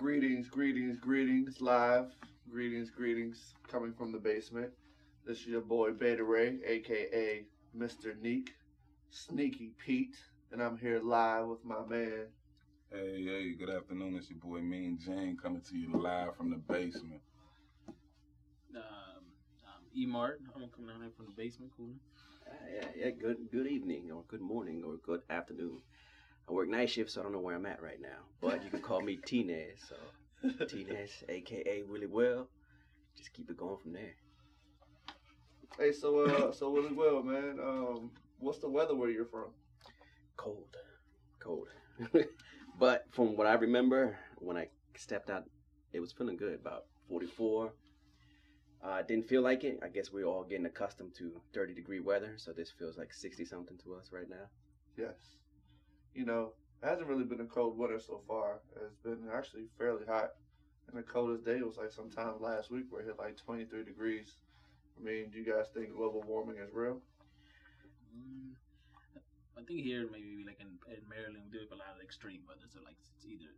Greetings, greetings, greetings, live. Greetings, greetings, coming from the basement. This is your boy Beta Ray, aka Mr. Neek, Sneaky Pete, and I'm here live with my man. Hey, hey, good afternoon. It's your boy Mean Jane coming to you live from the basement. Um, um, E Mart, I'm coming down here from the basement, cool. Uh, yeah, yeah. Good, good evening, or good morning, or good afternoon. I work night shift, so I don't know where I'm at right now. But you can call me T-Nez. So T-Nez, aka Willie Well. Just keep it going from there. Hey, so uh, so really well, man. Um, what's the weather where you're from? Cold, cold. but from what I remember, when I stepped out, it was feeling good. About 44. Uh, didn't feel like it. I guess we're all getting accustomed to 30 degree weather, so this feels like 60 something to us right now. Yes. You know, it hasn't really been a cold winter so far. It's been actually fairly hot. And the coldest day was like sometime last week where it hit like 23 degrees. I mean, do you guys think global warming is real? Mm, I think here maybe like in, in Maryland we do have a lot of extreme weather, so like it's either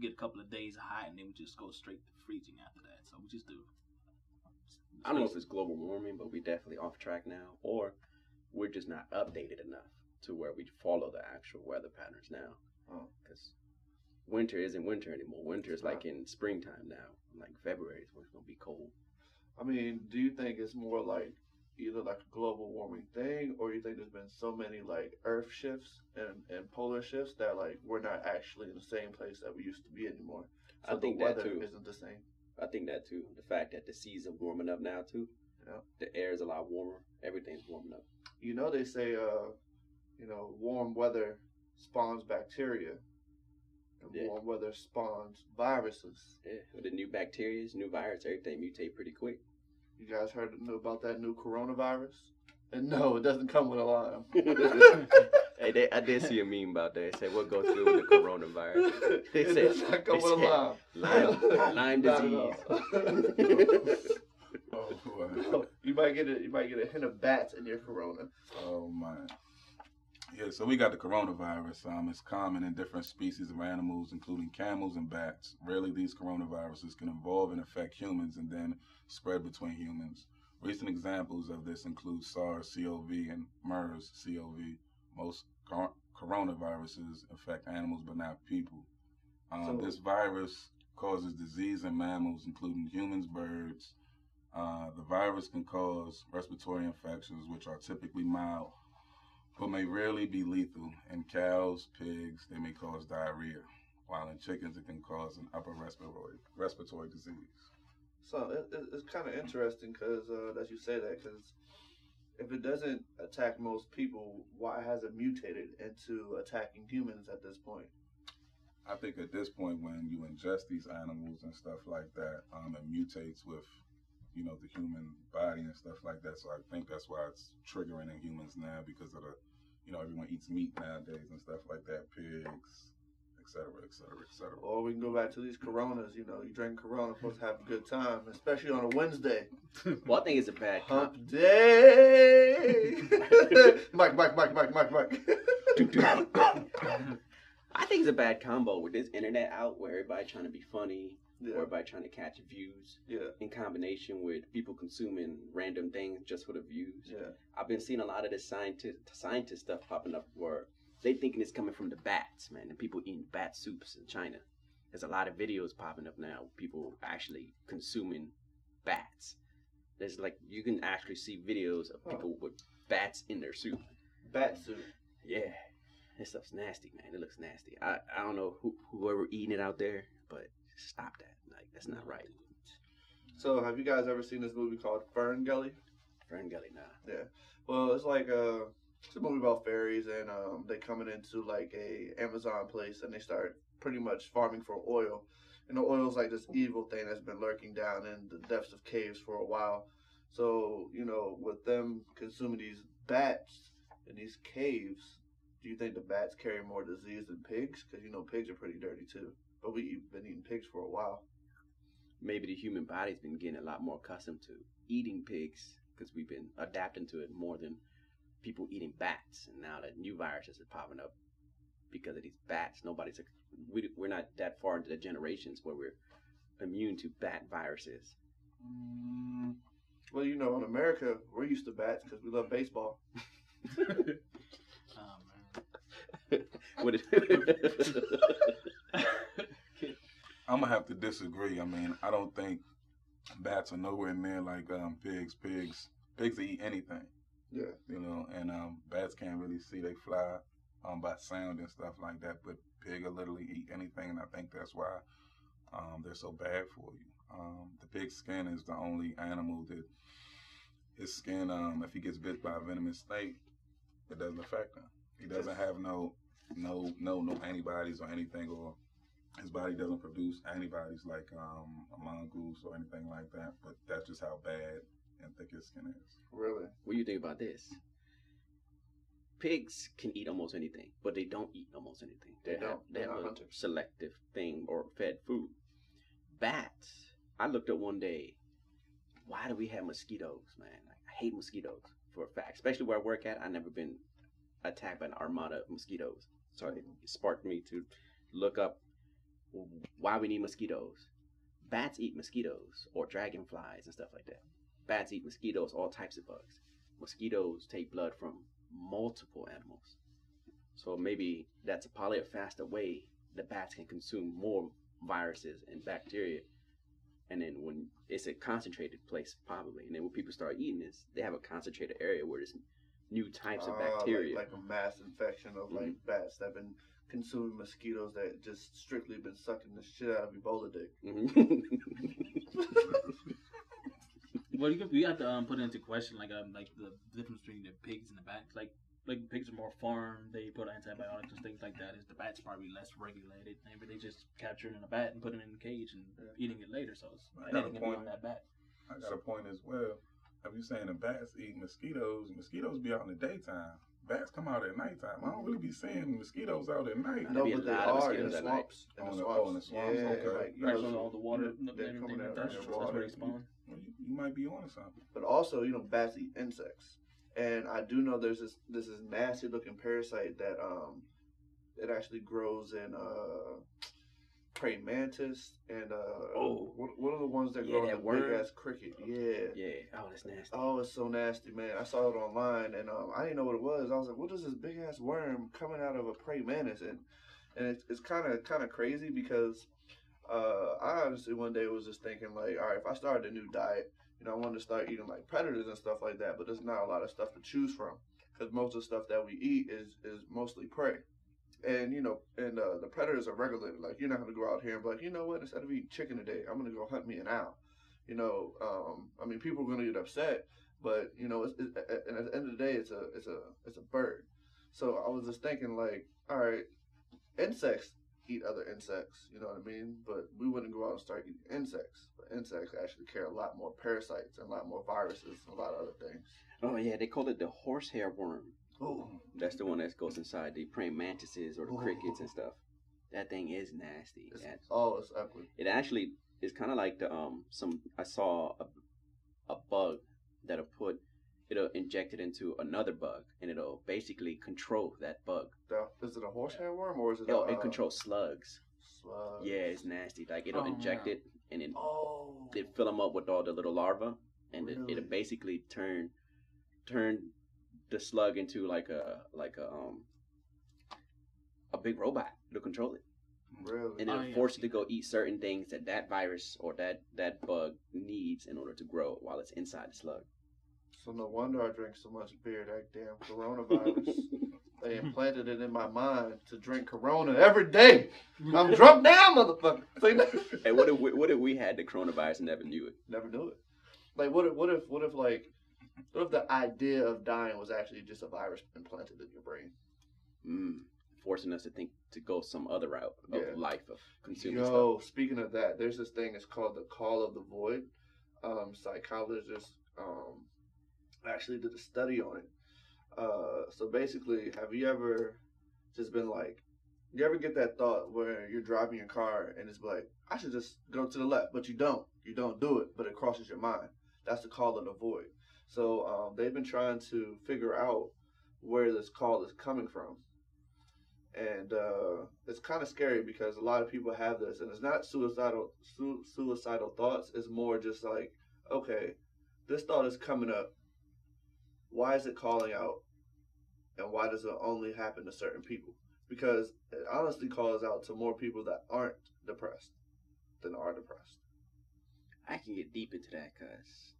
get a couple of days hot and then we just go straight to freezing after that. So we just do. I don't know if it's global warming, but we're definitely off track now, or we're just not updated enough to where we follow the actual weather patterns now. Oh. Because winter isn't winter anymore. Winter is like in springtime now. Like February is when it's gonna be cold. I mean, do you think it's more like either like a global warming thing, or you think there's been so many like Earth shifts and, and polar shifts that like we're not actually in the same place that we used to be anymore? So I think the that too. isn't the same. I think that too. The fact that the seas are warming up now too. Yeah. The air is a lot warmer. Everything's warming up. You know, they say, uh, you know, warm weather spawns bacteria, and Yeah. warm weather spawns viruses. Yeah. With the new bacteria, new virus, everything mutate pretty quick. You guys heard about that new coronavirus? And no, it doesn't come with a lime. hey, they, I did see a meme about that. It said, "What goes through with the coronavirus?" They it said, does not come they with a said lime. Lyme, Lyme disease. Oh, boy. you might get a you might get a hint of bats in your corona. oh man. Yeah, so we got the coronavirus. Um, it's common in different species of animals, including camels and bats. Rarely, these coronaviruses can evolve and affect humans and then spread between humans. Recent examples of this include SARS-CoV and MERS-CoV. Most cor- coronaviruses affect animals but not people. Um, So- this virus causes disease in mammals, including humans, birds. Uh, the virus can cause respiratory infections, which are typically mild, but may rarely be lethal. In cows, pigs, they may cause diarrhea, while in chickens, it can cause an upper respiratory respiratory disease. So it, it, it's kind of interesting because uh, that you say that because if it doesn't attack most people, why has it mutated into attacking humans at this point? I think at this point, when you ingest these animals and stuff like that, um, it mutates with, you know, the human body and stuff like that. So I think that's why it's triggering in humans now because of the, you know, everyone eats meat nowadays and stuff like that, pigs, et cetera, et cetera, et cetera. Or we can go back to these Coronas. You know, you drink Corona, supposed to have a good time, especially on a Wednesday. well, I think it's a bad Hump comp. day. Mike, Mike, Mike, Mike, Mike, Mike. I think it's a bad combo with this internet out where everybody trying to be funny, yeah, by trying to catch views, yeah, in combination with people consuming random things just for the views. yeah. I've been seeing a lot of this scientist scientist stuff popping up where they thinking it's coming from the bats, man, and people eating bat soups in China. There's a lot of videos popping up now, people actually consuming bats. There's like you can actually see videos of people with bats in their soup. Bat suit. Yeah, this stuff's nasty, man. It looks nasty. I, I don't know who, whoever eating it out there, but stop that. Like that's not right. So, have you guys ever seen this movie called Fern Gully? Fern Gully, nah. Yeah. Well, it's like uh, it's a movie about fairies, and um, they coming into like a Amazon place, and they start pretty much farming for oil. And the oil's like this evil thing that's been lurking down in the depths of caves for a while. So you know, with them consuming these bats in these caves, do you think the bats carry more disease than pigs? Because you know, pigs are pretty dirty too. But we've been eating pigs for a while. maybe the human body's been getting a lot more accustomed to eating pigs because we've been adapting to it more than people eating bats. And now that new viruses are popping up because of these bats, nobody's we we're not that far into the generations where we're immune to bat viruses. Mm, Well, you know, in America, we're used to bats because we love baseball. What it- I'm gonna have to disagree. I mean, I don't think bats are nowhere near like um, pigs. Pigs, pigs eat anything, Yeah. you know, and um, bats can't really see. They fly um, by sound and stuff like that. But pig will literally eat anything, and I think that's why um, they're so bad for you. Um, the pig's skin is the only animal that his skin, um, if he gets bit by a venomous snake, it doesn't affect him. He doesn't have no, no, no, no antibodies or anything, or his body doesn't produce antibodies like um, a mongoose or anything like that. But that's just how bad and thick his skin is. Really? what do you think about this? Pigs can eat almost anything, but they don't eat almost anything. They have, don't. They They're have a hunters. selective thing or fed food. Bats. I looked up one day. Why do we have mosquitoes, man? Like, I hate mosquitoes for a fact. Especially where I work at. I've never been attacked by an armada of mosquitoes. So it sparked me to look up why we need mosquitoes. Bats eat mosquitoes or dragonflies and stuff like that. Bats eat mosquitoes, all types of bugs. Mosquitoes take blood from multiple animals. So maybe that's a probably a faster way the bats can consume more viruses and bacteria. And then when it's a concentrated place, probably. And then when people start eating this, they have a concentrated area where there's new types of Ah, like- bacteria. Like, a mass infection of like bats that have been consuming mosquitoes that just strictly been sucking the shit out of Ebola dick. Mhm. Well, you could, we have to um, put it into question like um like the difference between the pigs and the bats. Like like pigs are more farm. They put antibiotics and things like that. Is the bats probably less regulated? Maybe they just capture it in a bat and put it in a cage and Yeah. eating it later. So it's I got a anything can be point. on that bat. I got a point as well. If you saying the bats eat mosquitoes, mosquitoes be out in the daytime. Bats come out at nighttime. I don't really be seeing mosquitoes out at night. No, be a but they are in the swamps. In Oh, the the- swamps. oh, in the swamps, Yeah, okay. like, you Right, know, so all the water, you know, they're everything coming like out that. in That's where they spawn. Well, you, you might be on something. But also, you know, bats eat insects, and I do know there's this this is nasty looking parasite that um it actually grows in uh praying mantis and uh Oh. one, one of the ones that Yeah, grow that big ass cricket. Yeah. yeah. Oh, that's nasty. Oh, it's so nasty, man. I saw it online and um, I didn't know what it was. I was like, what is this big ass worm coming out of a prey mantis? And and it's it's kind of kind of crazy because uh, I honestly one day was just thinking like, all right, if I started a new diet, you know, I wanted to start eating like predators and stuff like that, but there's not a lot of stuff to choose from because most of the stuff that we eat is is mostly prey. And you know, and uh, the predators are regulated. Like you're not gonna go out here and be like, you know what? Instead of eating chicken today, I'm gonna go hunt me an owl. You know, um, I mean, people are gonna get upset, but you know, it's, it, and at the end of the day, it's a it's a it's a bird. So I was just thinking, like, all right, insects eat other insects. You know what I mean? But we wouldn't go out and start eating insects. But insects actually carry a lot more parasites and a lot more viruses and a lot of other things. Oh yeah, they call it the horsehair worm. Oh, That's the one that goes inside the praying mantises or the Oh. crickets and stuff. That thing is nasty. it's, That- oh, it's ugly. it actually is kind of like the um some I saw a, a bug that'll put it'll inject it into another bug and it'll basically control that bug. The, is it a horsehair worm or is it? It'll, it uh, controls slugs. slug? Yeah, it's nasty. Like it'll Oh, inject yeah. it and it Oh. it fill them up with all the little larvae and it, it'll basically turn turn the slug into like a like a um a big robot. It'll control it. Really? and Oh, it'll yeah, force it to go eat certain things that that virus or that that bug needs in order to grow while it's inside the slug. So no wonder I drink so much beer. That damn coronavirus. they implanted it in my mind to drink Corona every day. I'm drunk now, motherfucker. See, that- and what if we, what if we had the coronavirus and never knew it? Never knew it. Like, what if, what if, what if, like, what if the idea of dying was actually just a virus implanted in your brain? Mm, forcing us to think to go some other route of Yeah. life of consuming stuff. Yo, speaking of that, there's this thing. It's called the call of the void. Um, psychologists um, actually did a study on it. Uh, so basically, have you ever just been like, you ever get that thought where you're driving your car and it's like, I should just go to the left, but you don't. You don't do it, but it crosses your mind. That's the call of the void. So um, they've been trying to figure out where this call is coming from. and uh, it's kind of scary because a lot of people have this, and it's not suicidal su- suicidal thoughts. It's more just like, okay, this thought is coming up. Why is it calling out, and why does it only happen to certain people? Because it honestly calls out to more people that aren't depressed than are depressed. I can get deep into that because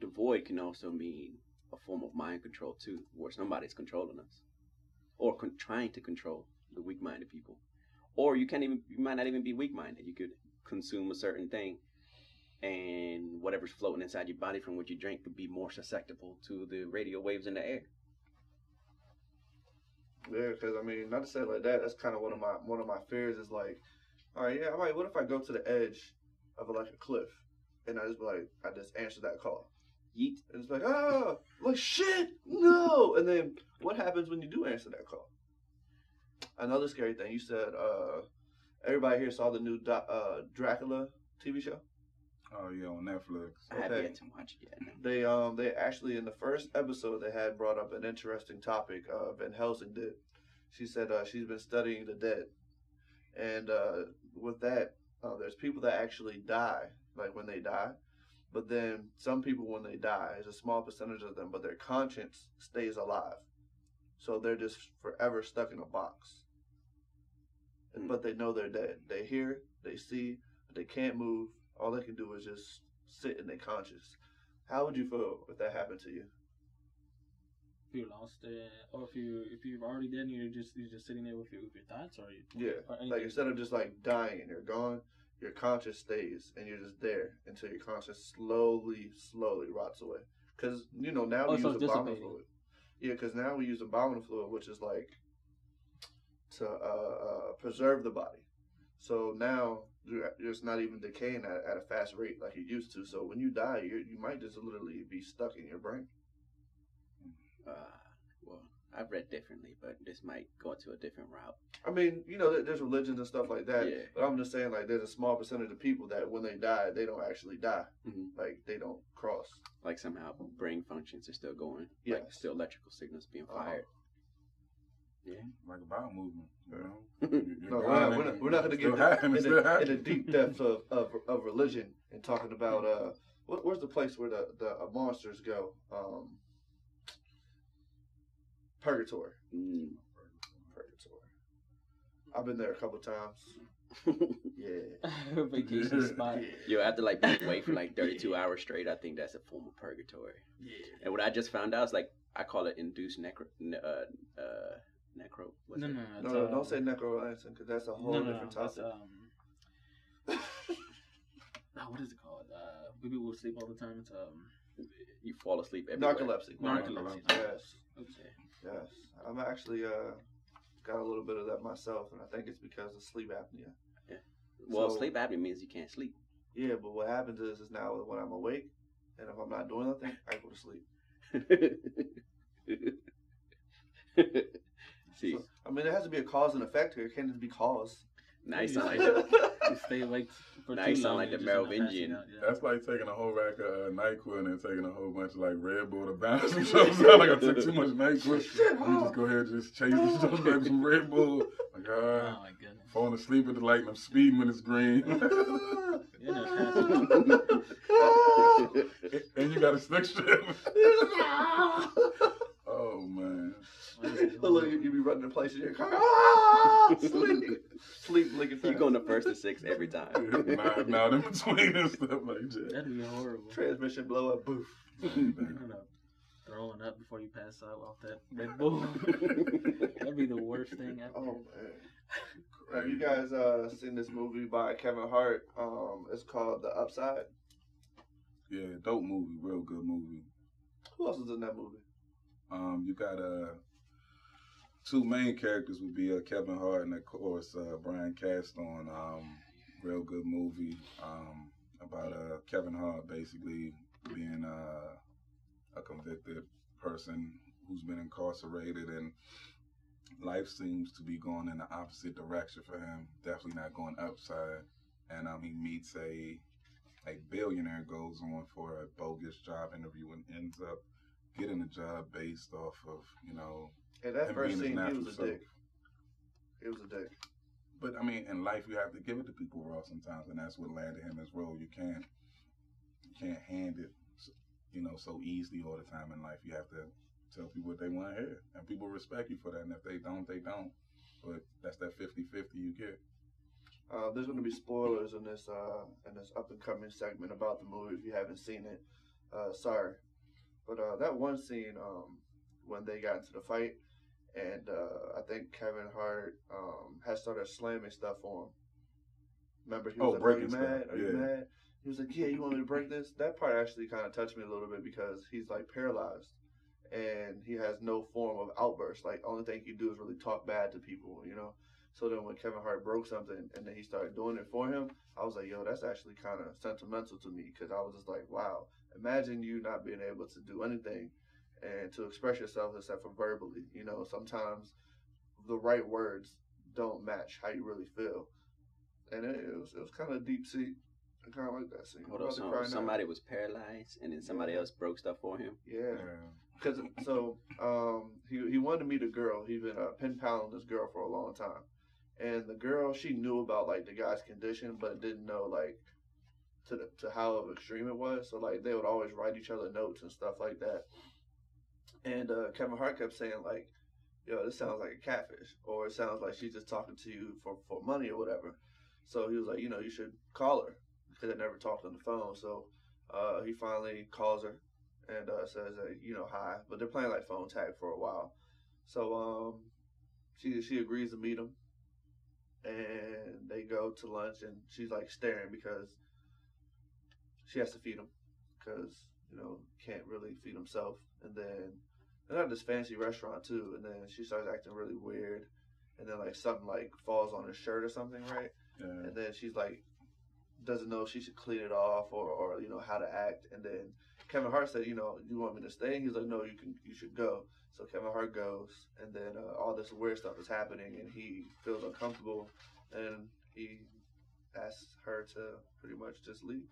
the void can also mean a form of mind control too, where somebody's controlling us, or con- trying to control the weak-minded people, or you can't even you might not even be weak-minded. You could consume a certain thing, and whatever's floating inside your body from what you drink could be more susceptible to the radio waves in the air. Yeah, because I mean, not to say like that. That's kind of one of my one of my fears is like, all right, yeah, I'm like, what if I go to the edge of like a cliff, and I just like, I just answer that call, Yeet. and it's like, ah, like shit, no. And then what happens when you do answer that call? Another scary thing you said. uh Everybody here saw the new Do- uh, Dracula TV show. Oh yeah, on Netflix. I have Okay. yet to watch it yet. They um they actually in the first episode they had brought up an interesting topic. Uh, Van Helsing did. She said uh, she's been studying the dead, and uh, with that, uh, there's people that actually die, like when they die, but then some people when they die, there's a small percentage of them, but their conscience stays alive, so they're just forever stuck in a box. Hmm. But they know they're dead. They hear, they see, but they can't move. All they can do is just sit in their conscious. How would you feel if that happened to you? If you're lost, uh, or if you if you've already dead, and you're just you're just sitting there with your with your thoughts, or you Yeah, or like instead of just like dying and you're gone, your conscious stays and you're just there until your conscious slowly, slowly rots away. Because you know now Oh, we so use it's embalming dissipating. fluid. Yeah, because now we use embalming fluid, which is like to uh, uh, preserve the body. So now you're you're just not even decaying at, at a fast rate like you used to. So when you die, you you might just literally be stuck in your brain. Uh, well, I've read differently, but this might go into a different route. I mean, you know, there's religions and stuff like that. Yeah. But I'm just saying, like, there's a small percentage of people that when they die, they don't actually die. Mhm. Like, they don't cross. Like somehow brain functions are still going. Like still electrical signals being Uh-huh. fired. Like a bowel movement. You know? No, we're not, we're not, we're not going to get that happening, in, still the, in the deep depths of, of, of religion and talking about uh, what, where's the place where the, the uh, monsters go? Um, purgatory. Mm. Purgatory. I've been there a couple times. Yeah. vacation spot. you have to like be away for like 32 hours straight. I think that's a form of purgatory. Yeah. And what I just found out is like I call it induced necro, ne- uh, uh, necro. what's No, it? no, No, it's, no, um, don't say necromancer because that's a whole no, no, different no, it's, topic. um, oh, what is it called? Uh, people will sleep all the time. It's um, You fall asleep everywhere. Narcolepsy. narcolepsy. Yes. Okay. Yes, I'm actually uh got a little bit of that myself, and I think it's because of sleep apnea. Yeah. Well, So- sleep apnea means you can't sleep. Yeah, but what happens is, is now when I'm awake, and if I'm not doing nothing, I go to sleep. See, So, I mean, there has to be a cause and effect here. It can't just be cause. Now you You sound like just- the, You stay awake for Now too you sound long. like the just end Merovingian. passing out, yeah. That's like taking a whole rack of uh, NyQuil and then taking a whole bunch of like Red Bull to balance themselves out. Like I took too much NyQuil. Shit, Let just go ahead and just chase this grab some Red Bull. Like, uh, Oh my goodness. falling asleep at the light and I'm speeding when it's green. You're not passing out. and you got a stick strip. Look, you, you be running in place in your car. Ah, sleep, sleep, licking you fast. going to first and six every time. now, now in between and stuff like that. That'd be horrible. Transmission blow up. Boof. You're throwing up before you pass out off that Red Bull. That'd be the worst thing ever. Oh man. Have you guys uh, seen this movie by Kevin Hart? Um, it's called The Upside. Yeah, dope movie, real good movie. Who else is in that movie? Um, you got uh two main characters would be uh, Kevin Hart and of course uh, Bryan Cranston. Um, real good movie um, about uh, Kevin Hart basically being uh, a convicted person who's been incarcerated and life seems to be going in the opposite direction for him. Definitely not going upside. And um, he meets a a billionaire goes on for a bogus job interview and ends up getting a job based off of you know And that first scene, he was a dick. He was a dick. But I mean, in life, you have to give it to people raw sometimes, and that's what landed him his role. You can't, you can't hand it, you know, so easily all the time in life. You have to tell people what they want to hear, and people respect you for that. And if they don't, they don't. But that's that 50-50 you get. Uh, there's going to be spoilers in this uh, in this up and coming segment about the movie if you haven't seen it. Uh, sorry, but uh, that one scene um, when they got into the fight, and uh, I think Kevin Hart um, had started slamming stuff on him. Remember, he was Oh, like, "Are you breaking mad? Are you mad?" He was like, "Yeah, you want me to break this?" That part actually kind of touched me a little bit because he's like paralyzed, and he has no form of outburst. Like, only thing he can do is really talk bad to people, you know. So then when Kevin Hart broke something and then he started doing it for him, I was like, yo, that's actually kind of sentimental to me because I was just like, wow, imagine you not being able to do anything and to express yourself except for verbally. You know, sometimes the right words don't match how you really feel. And it, it was it was kind of deep seat. I kind of like that scene. Hold on, about so cry now. somebody was paralyzed, and then somebody Yeah. else broke stuff for him. Yeah. Cause so um he he wanted to meet a girl. He's been uh, pen paling this girl for a long time, and the girl she knew about like the guy's condition, but didn't know like to the, to how extreme it was. So like they would always write each other notes and stuff like that. And uh, Kevin Hart kept saying like, "Yo, this sounds like a catfish," or it sounds like she's just talking to you for for money or whatever. So he was like, you know, you should call her because they never talked on the phone. So uh, he finally calls her and uh, says, uh, you know, hi. But they're playing like phone tag for a while. So um, she she agrees to meet him, and they go to lunch, and she's like staring because she has to feed him because you know can't really feed himself. And then they're at this fancy restaurant too, and then she starts acting really weird, and then like something like falls on his shirt or something, right? Yeah. and then she's like doesn't know if she should clean it off or, or you know how to act and then kevin hart said you know you want me to stay he's like no you can you should go so kevin hart goes and then uh, all this weird stuff is happening and he feels uncomfortable and he asks her to pretty much just leave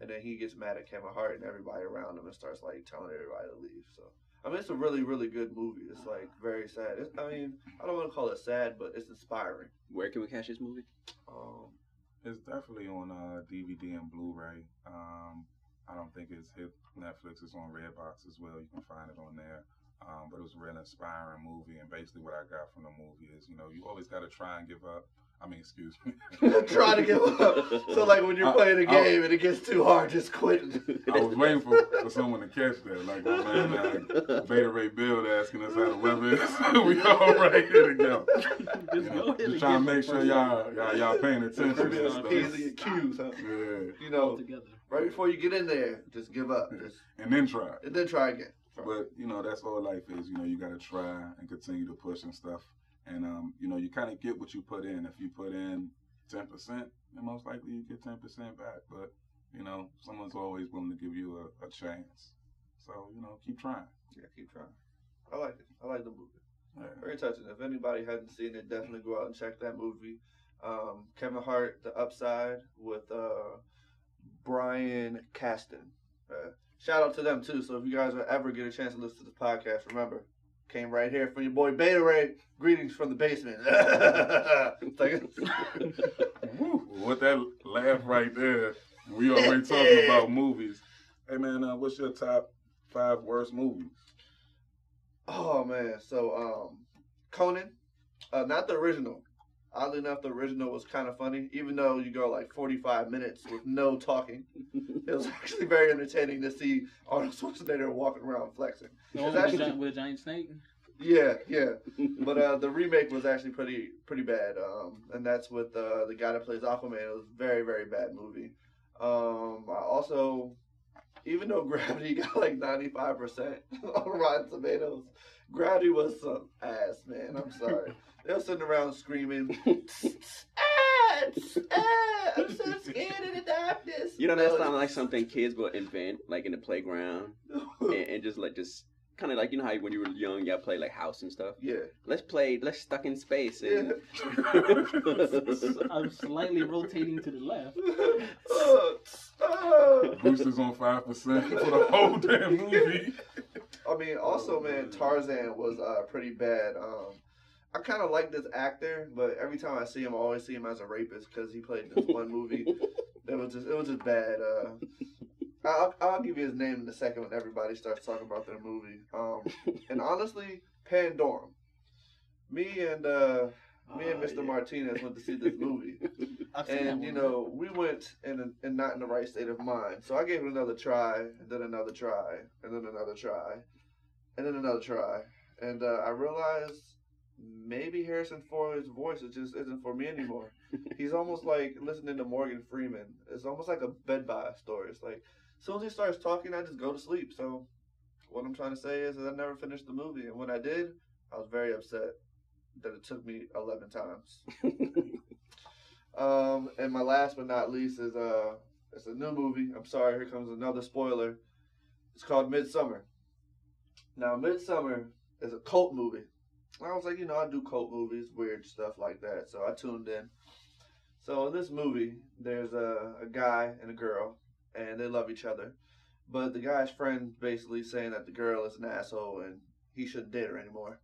and then he gets mad at kevin hart and everybody around him and starts like telling everybody to leave so I mean, it's a really, really good movie. It's like very sad. It's, I mean, I don't want to call it sad, but it's inspiring. Where can we catch this movie? Um, It's definitely on uh, DVD and Blu-ray. Um, I don't think it's hit Netflix. It's on Redbox as well. You can find it on there. Um, but it was a real inspiring movie, and basically what I got from the movie is, you know, you always got to try and give up. I mean, excuse me. try to give up. So like when you're I- playing a game and it gets too hard, just quit. I was waiting for, for someone to catch that, like my man uh, Beta Ray Bill asking us how the weather is. we all right here to go. You Just know, go just trying to make sure y'all y'all, y'all paying attention. Maybe and stuff. P's and Q's, huh? Yeah, You know, together. right before you get in there, just give up. Just and then try. and then try again. But you know, that's all life is. You know, you got to try and continue to push and stuff. And um, you know, you kind of get what you put in. If you put in ten percent, then most likely you get ten percent back. But you know, someone's always willing to give you a, a chance. So you know, keep trying. Yeah, keep trying. I like it. I like the movie. Yeah. Very touching. If anybody hasn't seen it, definitely go out and check that movie. Um, Kevin Hart, The Upside, with uh, Bryan Cranston. Uh, shout out to them too. So if you guys ever get a chance to listen to the podcast, remember, came right here from your boy Beta Ray. Greetings from the basement. With that laugh right there, we already talking about movies. Hey man, uh, what's your top five worst movies? Oh man, so um, Conan, uh, not the original. Oddly enough, the original was kind of funny, even though you go like 45 minutes with no talking. It was actually very entertaining to see Arnold Schwarzenegger walking around flexing. The one It's with, the actually- gi- with a giant snake. Yeah, yeah. But uh, the remake was actually pretty pretty bad, um, and that's with uh, the guy that plays Aquaman. It was a very very bad movie. Um, I also, even though Gravity got like 95 percent on Rotten Tomatoes, Gravity was some ass, man. I'm sorry. they were sitting around screaming, "Ah, ah, "I'm so scared of the darkness." You know, that sounds like something kids will invent, like in the playground, and, and just like just kind of like you know how when you were young, y'all play like house and stuff. yeah. Let's play. Let's stuck in space and. I'm slightly rotating to the left. Boosters on five percent for the whole damn movie. I mean, also, man, Tarzan was uh, pretty bad. Um, I kind of like this actor, but every time I see him, I always see him as a rapist because he played this one movie. It was just it was just bad. Uh, I'll, I'll give you his name in a second when everybody starts talking about their movie. Um, and honestly, Pandorum. Me and uh, me and Oh, Mr. yeah. Martinez went to see this movie, I've seen that and you know we went in a, in not in the right state of mind. So I gave it another try, and then another try, and then another try, and then another try, and uh, I realized maybe Harrison Ford's voice is just isn't for me anymore. He's almost like listening to Morgan Freeman. It's almost like a bed by story. It's like as soon as he starts talking, I just go to sleep. So what I'm trying to say is that I never finished the movie, and when I did, I was very upset that it took me 11 times. Um, and my last but not least is uh, it's a new movie. I'm sorry, here comes another spoiler. It's called Midsommar. Now, Midsommar is a cult movie. I was like, you know, I do cult movies, weird stuff like that. So I tuned in. So in this movie, there's a, a guy and a girl, and they love each other. But the guy's friend basically saying that the girl is an asshole and he shouldn't date her anymore.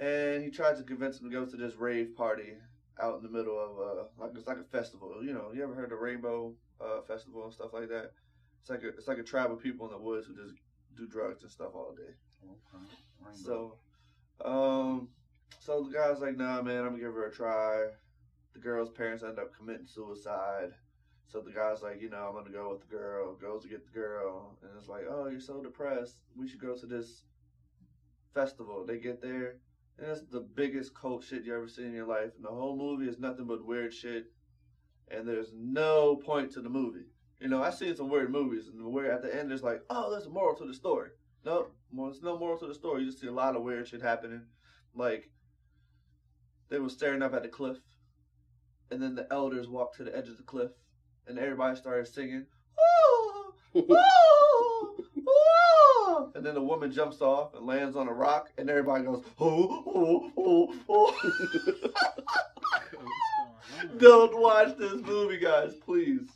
And he tries to convince him to go to this rave party out in the middle of uh like it's like a festival. You know, you ever heard of the Rainbow uh, Festival and stuff like that? It's like a it's like a tribe of people in the woods who just do drugs and stuff all day. Okay. Rainbow. So, um, so the guy's like, "Nah, man, I'm gonna give her a try." The girl's parents end up committing suicide. So the guy's like, you know, I'm gonna go with the girl. Goes to get the girl, and it's like, oh, you're so depressed. We should go to this festival. They get there, and it's the biggest cult shit you ever seen in your life. And the whole movie is nothing but weird shit. And there's no point to the movie. You know, I've seen some weird movies, and where at the end there's like, oh, there's a moral to the story. No, well, there's no moral to the story. You just see a lot of weird shit happening. Like, they were staring up at the cliff, and then the elders walked to the edge of the cliff, and everybody started singing, oh, oh, And then the woman jumps off and lands on a rock, and everybody goes, oh, oh, oh, oh. What's going on? Don't watch this movie, guys, please.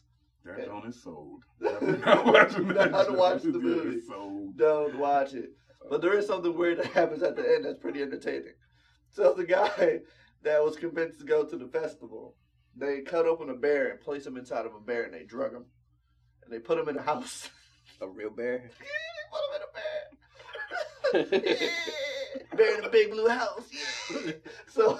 That joint is sold. Not Not watching that joint. watch the movie. Don't watch it. But there is something weird that happens at the end that's pretty entertaining. So the guy that was convinced to go to the festival, they cut open a bear and place him inside of a bear and they drug him. And they put him in a house. A real bear. put in a big blue house. So,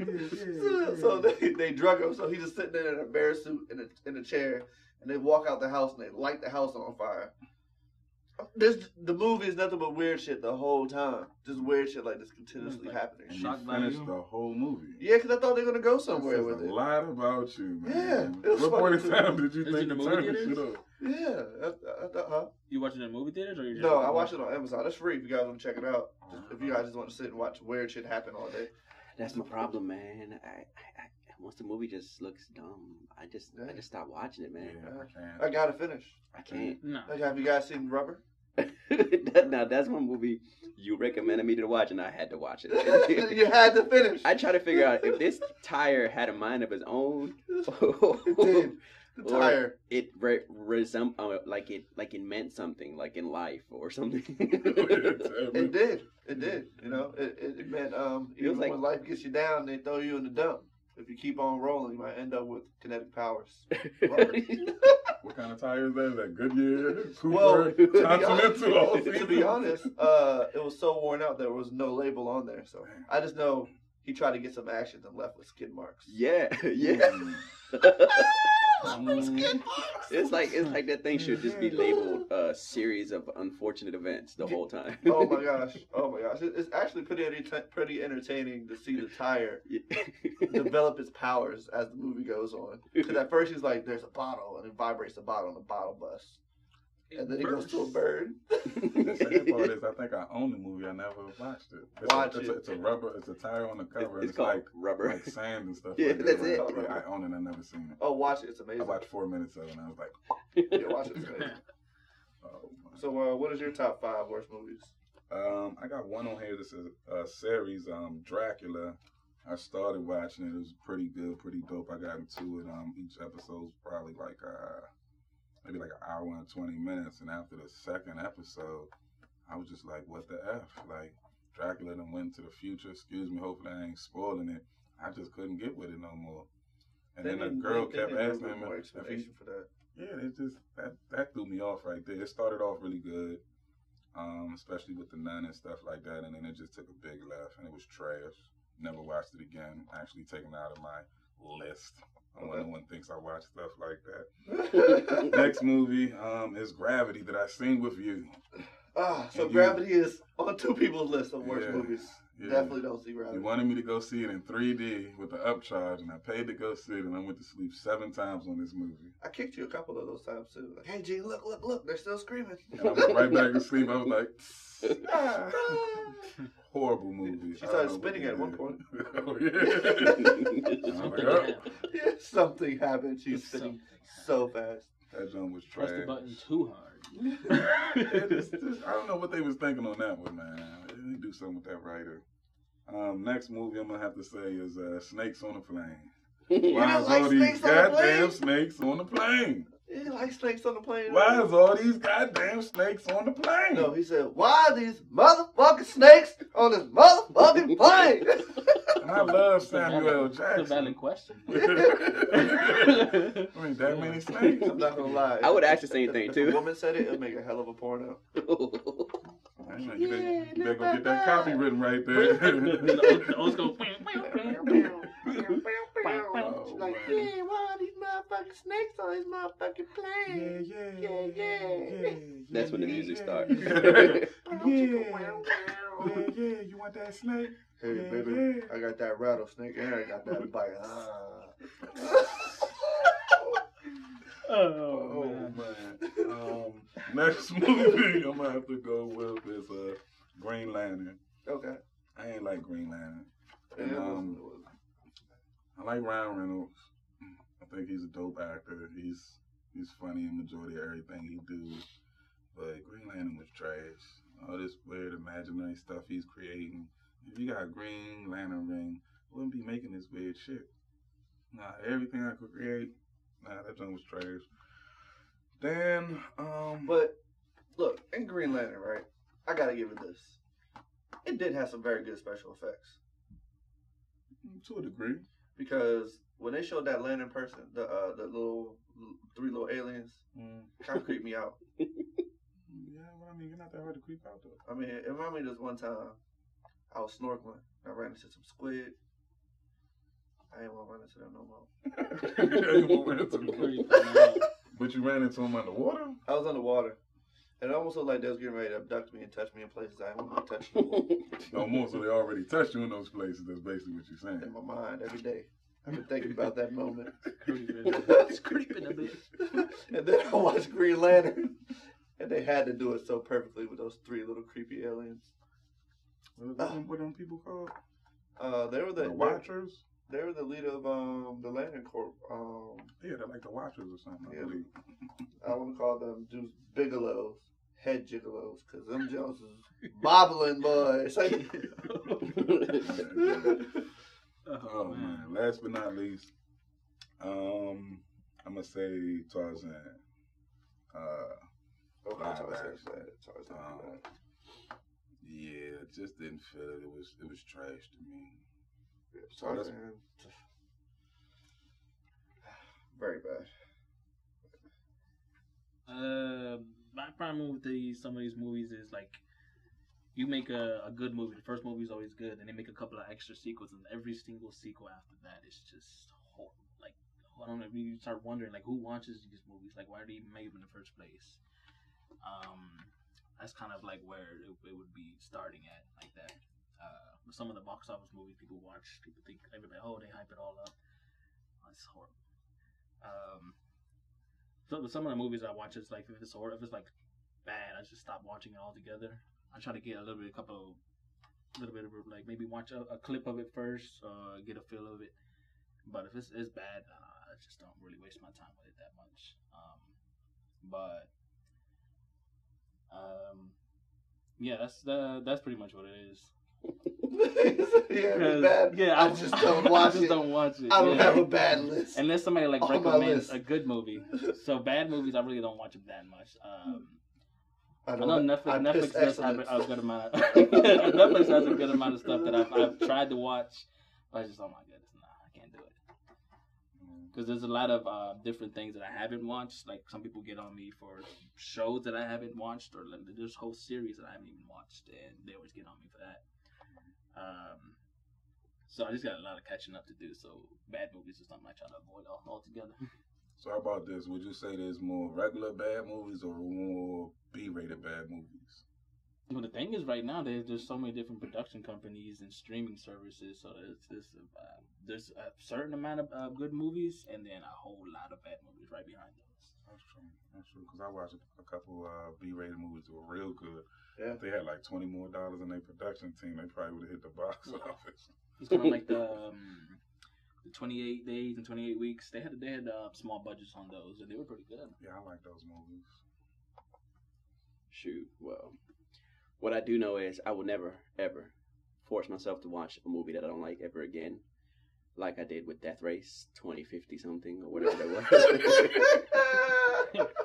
so, so they, they drug him. So he's just sitting there in a bear suit in a, in a chair. And they walk out the house and they light the house on fire. This the movie is nothing but weird shit the whole time. Just weird shit like this continuously Like- happening. And Shock you finished value. the whole movie. Yeah, because I thought they were gonna go somewhere with it. a lot about you, man. Yeah, it was what point in fucking- time did you Is think in the to movie turn this theaters? shit up? Yeah, I, I thought, huh? You watching it in movie theaters or you No, I watched it on Amazon. It's free if you guys want to check it out. Just, if you Uh-huh. guys just want to sit and watch weird shit happen all day. That's my problem, man. I, I, I once the movie just looks dumb, I just I just stop watching it, man. Yeah, I can't. I gotta finish. I can't. No. Like, have you guys seen Rubber? Now that's one movie you recommended me to watch, and I had to watch it. you had to finish. I try to figure out if this tire had a mind of its own. it did. The Or- tire. It re- resem- uh, like it like it meant something, like in life or something. It did. It did. You know, it, it, it meant um, It was even like- when life gets you down, they throw you in the dump. If you keep on rolling, you might end up with kinetic powers. What kind of tires is that? Is that Goodyear? Well, Cooper? to be Continental? all honest, to be honest, uh, it was so worn out there was no label on there. So I just know he tried to get some action and left with skid marks. yeah, yeah. Mm. It's like it's like that thing should just be labeled a series of unfortunate events the whole time. Oh my gosh! Oh my gosh! It's actually pretty pretty entertaining to see the tire develop its powers as the movie goes on. Because at first he's like, "There's a bottle," and it vibrates the bottle, and the bottle busts, and then he goes to a bird. The sad part is, I think I own the movie. I never watched it. It's Watch a, it's, it. A, it's a rubber. It's a tire on the cover. it's it's called like rubber. like sand and stuff. Yeah, like that's that. it. I own it. I never seen it. Oh, watch it! It's amazing. I watched four minutes of it and I was like, Yeah, watch it. Oh. So, uh, what is your top five worst movies? Um, I got one on here. This is a series, um, Dracula. I started watching it. It was pretty good, pretty dope. I got into it. Um, each episode's probably like uh, maybe like an hour and twenty minutes. And after the second episode, I was just like, "What the f?" Like, Dracula then went to the future. Excuse me, hopefully I ain't spoiling it. I just couldn't get with it no more. And They then the girl they kept asking him more explanation for that. yeah, it just that that threw me off right there. It started off really good, um, especially with the nun and stuff like that, and then it just took a big left, and it was trash. Never watched it again. Actually taken out of my list. I don't want no one thinks I watch stuff like that. Next movie um, is Gravity that I seen with you. ah, so And you- Gravity is on two people's list of worst Yeah, movies. Yeah. Definitely don't see Gravity. You wanted me to go see it in 3D with the upcharge, and I paid to go see it, and I went to sleep seven times on this movie. I kicked you a couple of those times too. Like, hey, Gene, look, look, look, they're still screaming. And I went right back to sleep. I was like, ah. horrible movie. She started spinning at one point. oh, yeah. Like, oh, Yeah, something happened. She's Something spinning so fast. that joint was trash. Press the button too hard. It's just- I don't know what they was thinking on that one, man. They do something with that writer. Um, next movie I'm gonna have to say is uh, Snakes on a Plane. Why don't is like all these snakes on a goddamn snakes on the plane? You like snakes on the plane? Why is all these goddamn snakes on the plane? No, he said, why are these motherfucking snakes on this motherfucking plane? And I love It's a valid- Samuel it's a Jackson. valid question. I mean, that many snakes. I'm not gonna lie. I would ask the same If- thing, if too. a woman said it, it'd make a hell of a porno. I know, you better, you better go get that copy written right there. the old school. Oh, like, man. yeah, why are these motherfucking snakes on this motherfucking plane? yeah, Yeah, yeah. yeah. That's when the music starts. yeah, yeah, yeah. You want that snake? Hey, Yeah, baby, yeah. I got that rattlesnake and I got that bite. Ah. Oh, Oh man. man. Um, next movie I'm gonna have to go with is uh, Green Lantern. okay. I ain't like Green Lantern. And, it um, I like Ryan Reynolds. I think he's a dope actor. He's he's funny in majority of everything he do. But Green Lantern was trash. All this weird imaginary stuff he's creating. If you got a Green Lantern ring, wouldn't be making this weird shit. Nah, everything I could create, nah, that joint was trash. Then, um, But look, in Green Lantern, right? I gotta give it this. It did have some very good special effects to a degree, because when they showed that lantern person, the uh, the little three little aliens, mm, kind of creeped me out. yeah, well, I mean, you're not that hard to creep out though. I mean, it reminded me of this one time I was snorkeling. I ran into some squid. I ain't want to run into them no more. You won't run into the Pretty creep. But you ran into him underwater? I was underwater. And it almost looked like they was getting ready to abduct me and touch me in places I didn't want to be touched no more. No more, so they already touched you in those places. That's basically what you're saying. in my mind every day. I've been thinking about that moment. Creeping. It's creeping a bit. and then I watched Green Lantern, and they had to do it so perfectly with those three little creepy aliens. What are them, what are them people called? Uh, they were the, The Watchers? They were the leader of um the Lantern Corps. Um, Yeah, they're like the Watchers or something, I Yeah. believe. I want to call them dudes bigelows, head gigolos, because them Jones is bobbling boys. Oh man! Last but not least, um, I'm gonna say Tarzan. Uh, Okay, Tarzan, Tarzan, Um, yeah, just didn't feel it. It was it was trash to me. Yeah, so that's- Tarzan. Very bad. Uh, my problem with these some of these movies is like you make a, a good movie. The first movie is always good, and they make a couple of extra sequels, and every single sequel after that is just horrible. Like I don't know. You start wondering like who watches these movies? Like why are they even made in the first place? Um, that's kind of like where it, it would be starting at, like that. Uh, some of the box office movies people watch, people think everybody, oh, they hype it all up. That's horrible. Um, so some of the movies I watch, it's like if it's or if it's like bad, I just stop watching it altogether. I try to get a little bit, a couple, a little bit of like maybe watch a, a clip of it first, uh, get a feel of it. But if it's, it's bad, uh, I just don't really waste my time with it that much. Um, but um, yeah, that's the that's pretty much what it is. yeah, bad. Yeah, I just don't watch I just it. don't watch it. I don't yeah. have a bad list. Unless somebody like recommends a good movie. So bad movies, I really don't watch them that much. Um, I I know Netflix. I Netflix does have a good amount. Of, Netflix has a good amount of stuff that I've, I've tried to watch, but I just oh my goodness, nah, I can't do it. Because there's a lot of uh, different things that I haven't watched. Like some people get on me for shows that I haven't watched, or like, there's whole series that I haven't even watched, and they always get on me for that. Um, so I just got a lot of catching up to do. So bad movies is something I try to avoid all, altogether. So how about this? Would you say there's more regular bad movies or more B-rated bad movies? Well, the thing is, right now there's there's so many different production companies and streaming services. So there's there's, uh, there's a certain amount of uh, good movies, and then a whole lot of bad movies right behind those. That's true. That's true. Because I watched a couple uh, B-rated movies that were real good. Yeah. If they had like twenty more dollars in their production team, they probably would have hit the box office. It's kind of like the um, the 28 days and 28 weeks. They had they had uh, small budgets on those, and they were pretty good. Yeah, I like those movies. Shoot, well, what I do know is I will never ever force myself to watch a movie that I don't like ever again, like I did with Death Race 2050 something or whatever that was.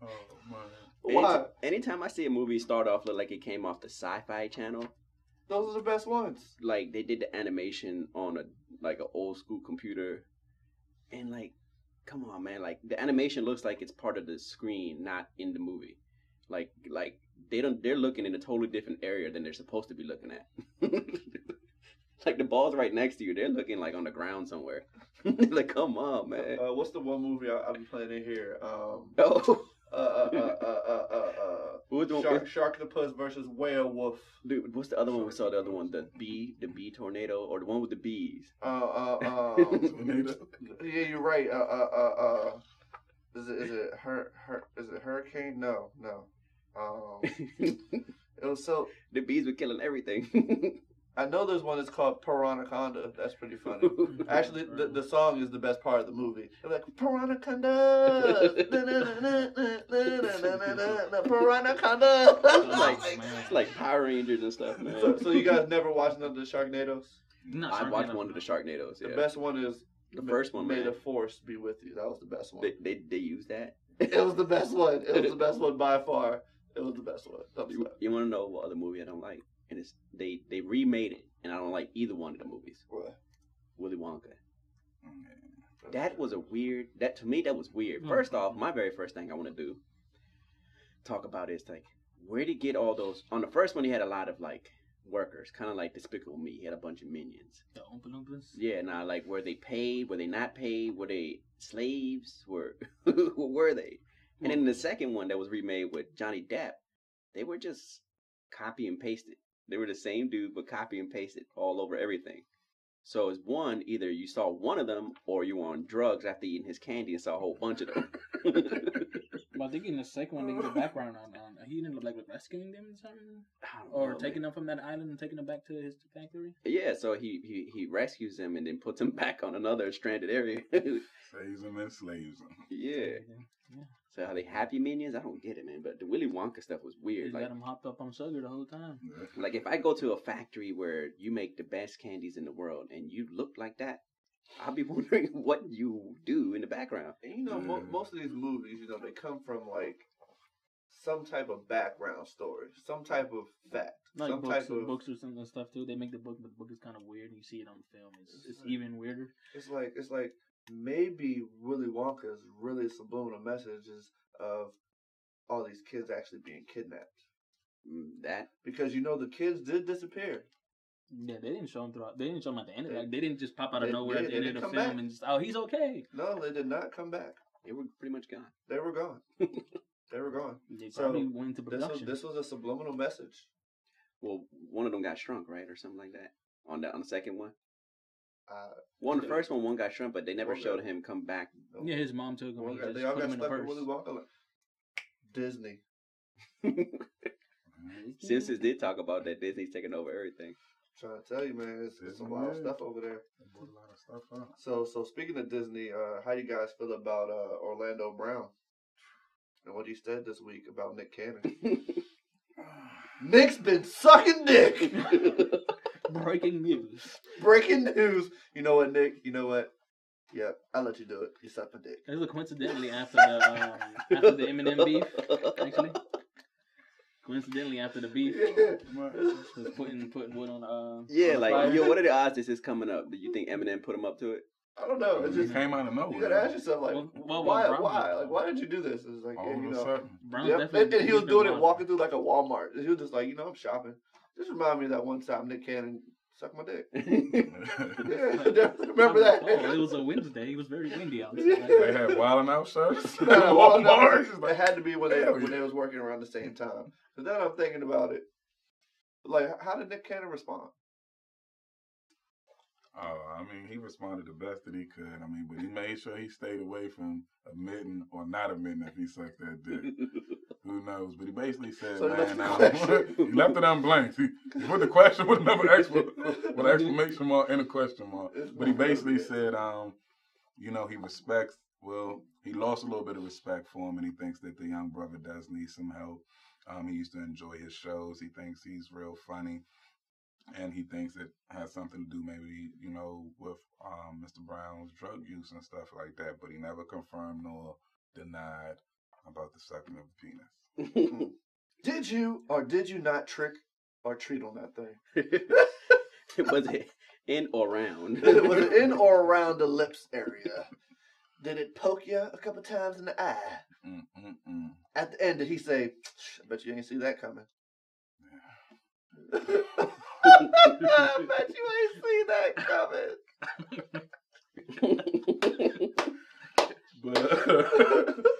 Oh man. Why? Anytime, anytime I see a movie start off look like it came off the Sci-Fi Channel, Those are the best ones. like they did the animation on a like an old school computer, and like, come on, man, like the animation looks like it's part of the screen, not in the movie. Like, like they don't, they're looking in a totally different area than they're supposed to be looking at. like the ball's right next to you, they're looking like on the ground somewhere. like, come on, man. Uh, what's the one movie I, I've been playing in here? Um, Oh, uh, uh, uh, uh, uh, uh, uh, what was the one? Shark, Sharktopus versus Werewolf. Dude, what's the other one we saw? The other one, the bee, the bee tornado, or the one with the bees? Uh, uh, uh, Tornado. yeah, you're right. Uh, uh, uh, uh, is it, is it her, her, is it Hurricane? No, no. Um, it was so, the bees were killing everything. I know there's one that's called Piranaconda. That's pretty funny. Actually, the, the song is the best part of the movie. They're like Piranaconda, Piranaconda. like, man. it's like Power Rangers and stuff, man. so, so you guys never watched none of the Sharknadoes? Not I Sharknado. watched one of the Sharknadoes. The Yeah, best one is The first one, May man. the Force be with you. That was the best one. they, they they use that. It was the best one. It was the best one by far. It was the best one. I'm You, sorry. you want to know what other movie I don't like? And it's they they remade it, and I don't like either one of the movies. What? Willy Wonka. Yeah. That was a weird. That to me that was weird. Hmm. First off, my very first thing I want to do talk about is like where did he get all those? On the first one, he had a lot of like workers, kind of like Despicable Me. He had a bunch of minions. The Oompa Loompas. Yeah, now like were they paid? Were they not paid? Were they slaves? Were who were they? And then the second one that was remade with Johnny Depp, they were just copy and pasted. They were the same dude, but copy and pasted all over everything. So it's one, either you saw one of them or you were on drugs after eating his candy and saw a whole bunch of them. Well, I think in the second one they get the background on. on he ended up like rescuing them or something, I don't or know, taking man. them from that island and taking them back to his factory. Yeah, so he, he he rescues them and then puts them back on another stranded area. Saves them and slaves them. yeah. yeah. So are they happy minions? I don't get it, man. But the Willy Wonka stuff was He weird. Like got them hopped up on sugar the whole time. Mm-hmm. Like if I go to a factory where you make the best candies in the world and you look like that, I'll be wondering what you do in the background. And you know, mo- mm. most of these movies, you know, they come from like some type of background story, some type of fact, Like some books, type of. books or something and stuff too. They make the book, but the book is kind of weird. And you see it on film. It's, it's Right. even weirder. It's like it's like maybe Willy Wonka's really subliminal messages of all these kids actually being kidnapped Mm, That because you know the kids did disappear. Yeah, they didn't show him throughout. They didn't show him at the end. Of They- Like they didn't just pop out of they- nowhere yeah, at the end of the film back. and just oh he's okay. No, they did not come back. they were pretty much gone. They were gone. they were gone. They So, probably went into This was this was a subliminal message. Well, one of them got shrunk, right, or something like that. On the on the second one, Uh, one the first one, one got shrunk, but they never One showed got- him come back. no. yeah, his mom took him. One guy- they all put got him in the stuck in purse. Willy Wonka. Like, Disney. Simpsons did talk about that Disney's taking over everything. trying to tell you, man, it's, it's a lot of stuff over there. A lot of stuff up. So, so speaking of Disney, uh, how you guys feel about uh, Orlando Brown and what he said this week about Nick Cannon? Nick's been sucking dick. Breaking news. Breaking news. You know what, Nick? You know what? Yeah, I'll let you do it. You suck my dick. It was coincidentally after the um, after the Eminem beef. Actually, Coincidentally, after the beef, Yeah. was putting putting wood on. Uh, Yeah, on like fire. yo, what are the odds this is coming up? Do you think Eminem put him up to it? I don't know. It just came out of nowhere. you gotta ask yourself like, Well, well, why? Brown- why? Like, why did you do this? It's like, All yeah, you a know. sudden. Yep. And, and he was doing it walking through like a Walmart. He was just like, you know, I'm shopping. Just remind me of that one time Nick Cannon sucked my dick. Yeah, definitely remember that. Oh, it was a Wednesday. It was very windy outside. They had wilding out shirts. No, no, well, Walmart. It had to be when they Hell when yeah. they was working around the same time. But then I'm thinking about it. Like, how did Nick Cannon respond? Oh, I mean, he responded the best that he could. I mean, but he made sure he stayed away from admitting or not admitting if he sucked that dick. Who knows? But he basically said, So man, he left it unblank. He, he put the question with another expla- with an exclamation mark and a question mark. But he basically said, um, you know, he respects. Well, he lost a little bit of respect for him, and he thinks that the young brother does need some help. Um, he used to enjoy his shows. He thinks he's real funny, and he thinks it has something to do, maybe you know, with um, Mr. Brown's drug use and stuff like that. But he never confirmed nor denied about the sucking of the penis. Did you or did you not trick or treat on that thing? Was it in or around? was it in or around the lips area? Did it poke you a couple times in the eye? Mm, mm, mm. At the end, did he say, "Shh, "I bet you ain't see that coming"? I bet you ain't see that coming. But uh,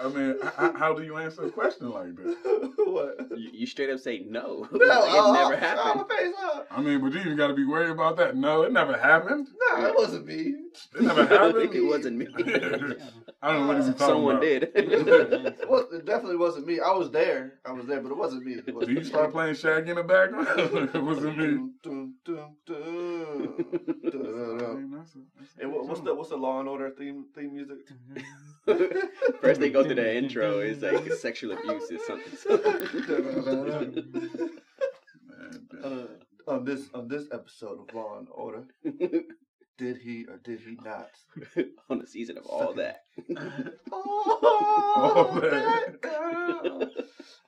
I mean, h- h- how do you answer a question like that? what? you, you straight up say no. No, like oh, it never oh, happened. my face up. I mean, but you even got to be worried about that. No, it never happened. No, it wasn't me. It never I happened. think it wasn't me. I don't know what he's talking Someone about. did. It, it definitely wasn't me. I was there. I was there, but it wasn't me. It was Do you start playing Shaggy in the background? it wasn't me. And what, what's the what's the Law and Order theme theme music? First they go through the intro, it's like sexual abuse or something. Uh, on this on this episode of Law and Order, did he or did he not? On the season of all that. Oh, that. that girl.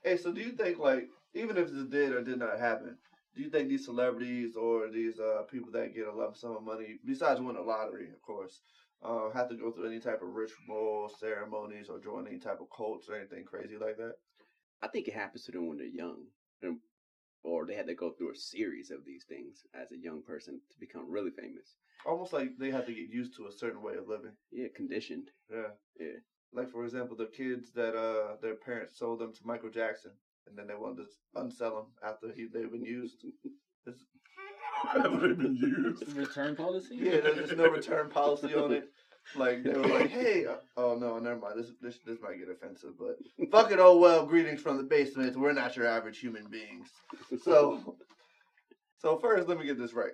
Hey, so do you think like even if this did or did not happen, do you think these celebrities or these uh, people that get a lump sum of money, besides winning the lottery, of course, uh, have to go through any type of ritual ceremonies or join any type of cults or anything crazy like that? I think it happens to them when they're young. Or they had to go through a series of these things as a young person to become really famous. Almost like they have to get used to a certain way of living. Yeah, conditioned. Yeah. Yeah. Like for example, the kids that uh their parents sold them to Michael Jackson, and then they wanted to unsell them after he they've been used. It's, Hasn't it been used? Return policy? yeah, there's just no return policy on it. Like they were like, hey, uh, oh no, never mind. This this this might get offensive, but fuck it. Oh well. Greetings from the basement. We're not your average human beings. So, so first, let me get this right.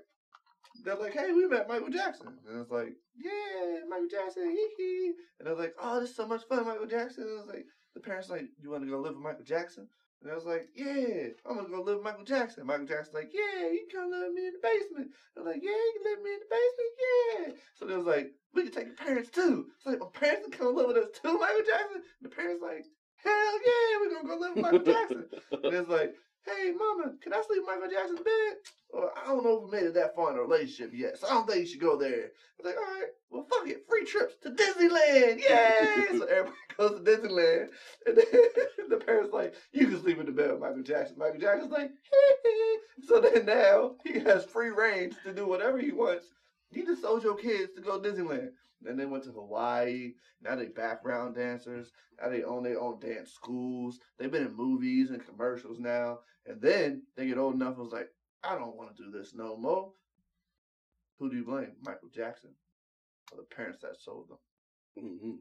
They're like, hey, we met Michael Jackson, and it's like, yeah, Michael Jackson, hee hee. And I was like, oh, this is so much fun, Michael Jackson. And I was like, the parents like, you want to go live with Michael Jackson? And I was like, yeah, I'm gonna go live with Michael Jackson. Michael Jackson's like, yeah, you can come live with me in the basement. I was like, yeah, you can live with me in the basement, yeah. So they was like, we can take your parents too. It's like, my parents can come live with us too, Michael Jackson. And the parents like, hell yeah, we're gonna go live with Michael Jackson. And it's like, hey, mama, can I sleep in Michael Jackson's bed? Well, I don't know if we made it that far in a relationship yet, so I don't think you should go there. I was like, all right, well, fuck it, free trips to Disneyland, yay! so everybody goes to Disneyland, and then the parents like, you can sleep in the bed with Michael Jackson. Michael Jackson's like, hee So then now he has free range to do whatever he wants. You just sold your kids to go Disneyland. Then they went to Hawaii. Now they background dancers. Now they own their own dance schools. They've been in movies and commercials now. And then they get old enough and was like, I don't want to do this no more. Who do you blame? Michael Jackson or the parents that sold them? hmm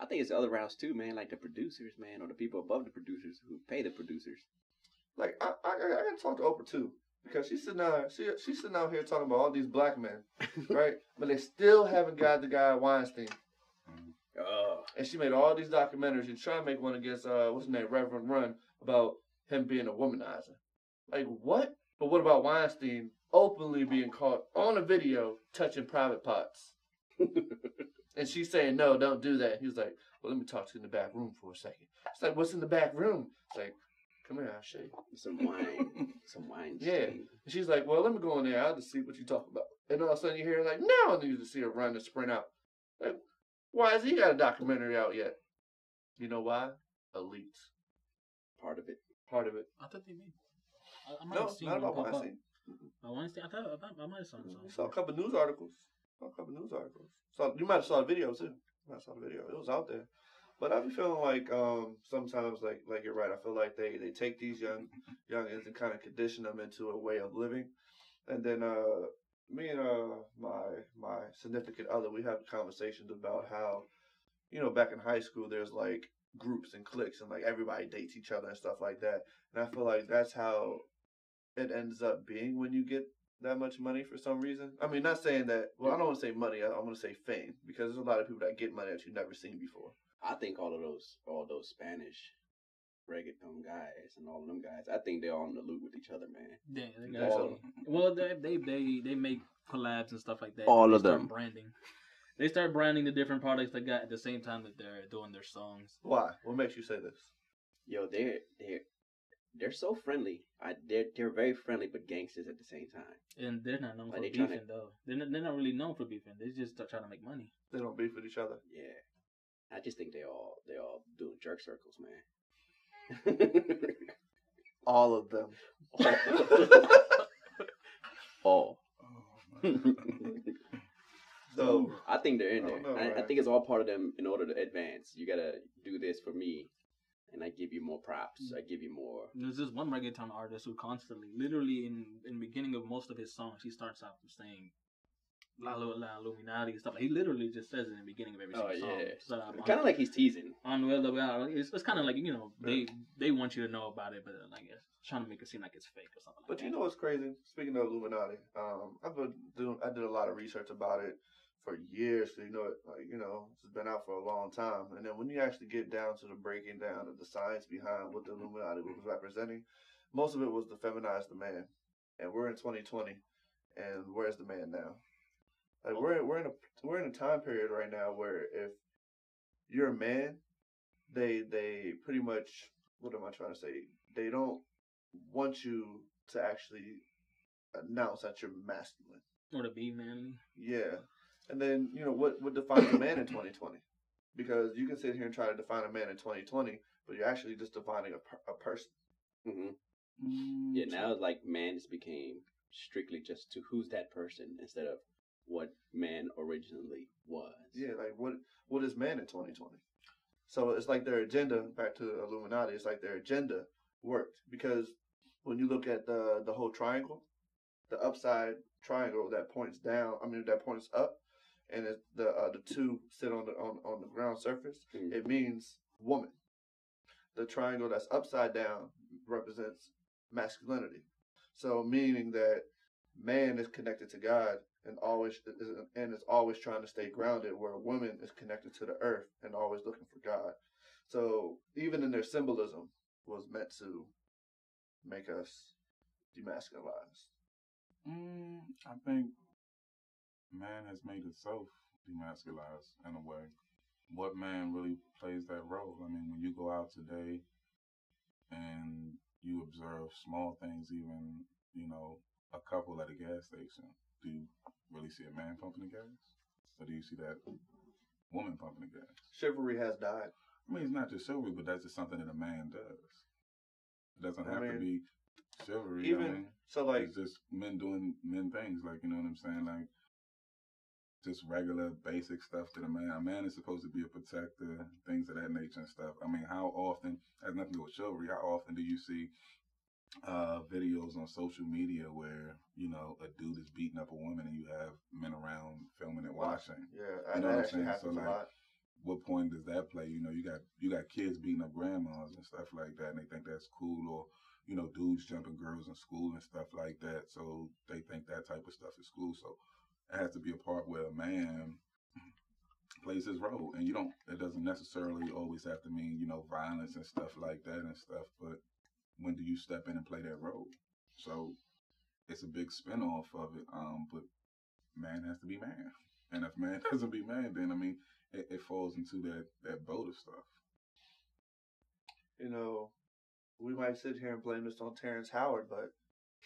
I think it's other routes too, man. Like the producers, man, or the people above the producers who pay the producers. Like I, I, I gotta talk to Oprah too because she's sitting out, she, she's sitting out here talking about all these black men, right? But they still haven't got the guy Weinstein, Oh, and she made all these documentaries and trying to make one against uh, what's his name, Reverend Run, about him being a womanizer. Like what? But what about Weinstein openly being caught on a video touching private parts? And she's saying, no, don't do that. He was like, well, let me talk to you in the back room for a second. It's like, what's in the back room? It's like, come here, I'll show you. Some wine. Some wine. Yeah. stain. And she's like, well, let me go in there. I'll just see what you talk about. And all of a sudden you hear like, now I need to see her run and sprint out. Like, why has he got a documentary out yet? You know why? Elites. Part of it. Part of it. I thought they made. I, I might No, have seen not one about pop up. Weinstein. Oh, Weinstein. I thought I, thought I might have seen You mm-hmm. something. saw a couple news articles. Saw a couple news articles. So you might have saw the video too. You might have saw the video. It was out there. But I be feeling like um sometimes like like you're right. I feel like they they take these young youngins and kind of condition them into a way of living, and then uh me and uh my my significant other we have conversations about how you know back in high school there's like groups and cliques and like everybody dates each other and stuff like that. And I feel like that's how it ends up being when you get that much money for some reason. I mean, not saying that. Well, I don't want to say money. I, I want to say fame because there's a lot of people that get money that you've never seen before. I think all of those, all those Spanish reggaeton guys and all of them guys, I think they're all in the loop with each other, man. Yeah, they got all. Well, they, they they they make collabs and stuff like that. All of them. branding. They start branding the different products they got at the same time that they're doing their songs. Why? What makes you say this? Yo, they're they're they're so friendly. I they're they're very friendly, but gangsters at the same time. And they're not known Like for they beefing tryna- though. They're not, they're not really known for beefing. They just start trying to make money. They don't beef with each other. Yeah, I just think they all they all doing jerk circles, man. All of them. all. Oh. So I think they're in I there. don't know, I, I think it's all part of them in order to advance. You gotta do this for me, and I give you more props. I give you more. There's this one reggaeton artist who constantly, literally in in the beginning of most of his songs, he starts out saying La, la, La Illuminati and stuff. He literally just says it in the beginning of every Oh song. yeah, So, um, kind of like he's teasing. Anuel AA, it's, it's kind of like you know they they want you to know about it, but uh, like it's trying to make it seem like it's fake or something. But like you that. know what's crazy? Speaking of Illuminati, um, I've been doing. I did a lot of research about it for years. So you know, it like you know, it's been out for a long time. And then when you actually get down to the breaking down of the science behind what the mm-hmm. Illuminati was mm-hmm. representing, most of it was to feminize the man. And we're in 2020, and where's the man now? Like we're in, we're in a we're in a time period right now where if you're a man, they they pretty much what am I trying to say? They don't want you to actually announce that you're masculine. or to be manly. Yeah. And then, you know, what, what defines a man in 2020? Because you can sit here and try to define a man in 2020, but you're actually just defining a, per- a person. hmm Mm, Yeah, now like man just became strictly just to who's that person instead of what man originally was. Yeah, like what what is man in 2020? So it's like their agenda, back to Illuminati, it's like their agenda worked. Because when you look at the the whole triangle, the upside triangle that points down, I mean that points up, and it, the uh, the two sit on the on, on the ground surface, Mhm. it means woman. The triangle that's upside down represents masculinity. So meaning that man is connected to God and always is, and is always trying to stay grounded, where woman is connected to the earth and always looking for God. So even in their symbolism was meant to make us demasculinized. Mm, I think man has made itself demasculized in a way. What man really plays that role? I mean, when you go out today and you observe small things, even, you know, a couple at a gas station, do you really see a man pumping the gas? Or do you see that woman pumping the gas? Chivalry has died. I mean, it's not just chivalry, but that's just something that a man does. It doesn't I have to be chivalry. I Even mean, so, like it's just men doing men things, like you know what I'm saying, like just regular basic stuff to the man. A man is supposed to be a protector, things of that nature and stuff. I mean, how often has nothing to do with chivalry? How often do you see uh, videos on social media where you know a dude is beating up a woman and you have men around filming and watching? yeah, You know what I'm saying? So, a like, lot. what point does that play? You know, you got you got kids beating up grandmas and stuff like that, and they think that's cool, or you know, dudes jumping girls in school and stuff like that. So they think that type of stuff is cool. So it has to be a part where a man plays his role, and you don't. It doesn't necessarily always have to mean you know violence and stuff like that and stuff. But when do you step in and play that role? So it's a big spin off of it. Um, but man has to be man, and if man doesn't be man, then I mean it, it falls into that that boat of stuff. You know, we might sit here and blame this on Terrence Howard, but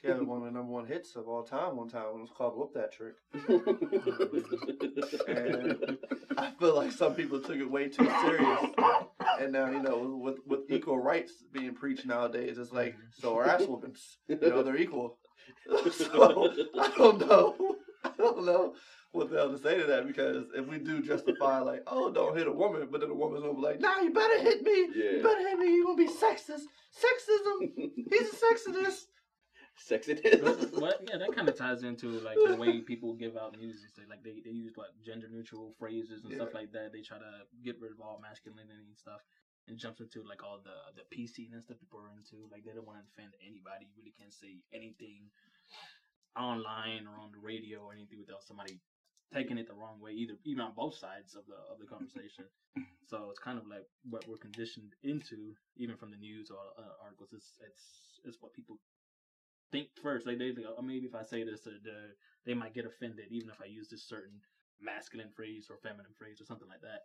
he had one of the number one hits of all time one time when it was called Whoop That Trick. And I feel like some people took it way too serious. And now, you know, with with equal rights being preached nowadays, it's like, so are ass whoopings. You know, they're equal. so I don't know. I don't know what the hell to say to that because if we do justify like, oh, don't hit a woman, but then the woman's gonna be like, nah, you better hit me. Yeah. You better hit me. You're gonna be sexist. Sexism. He's a sexist. Sex it is. But, yeah, that kind of ties into like the way people give out music. They, like they, they use like gender neutral phrases and stuff like that. They try to get rid of all masculinity and stuff, and jumps into like all the the PC and stuff people are into. Like they don't want to offend anybody. You really can't say anything online or on the radio or anything without somebody taking it the wrong way. Either even on both sides of the of the conversation. so it's kind of like what we're conditioned into, even from the news or uh, articles. It's it's it's what people think first. Like they maybe if I say this, uh, they might get offended, even if I use this certain masculine phrase or feminine phrase or something like that.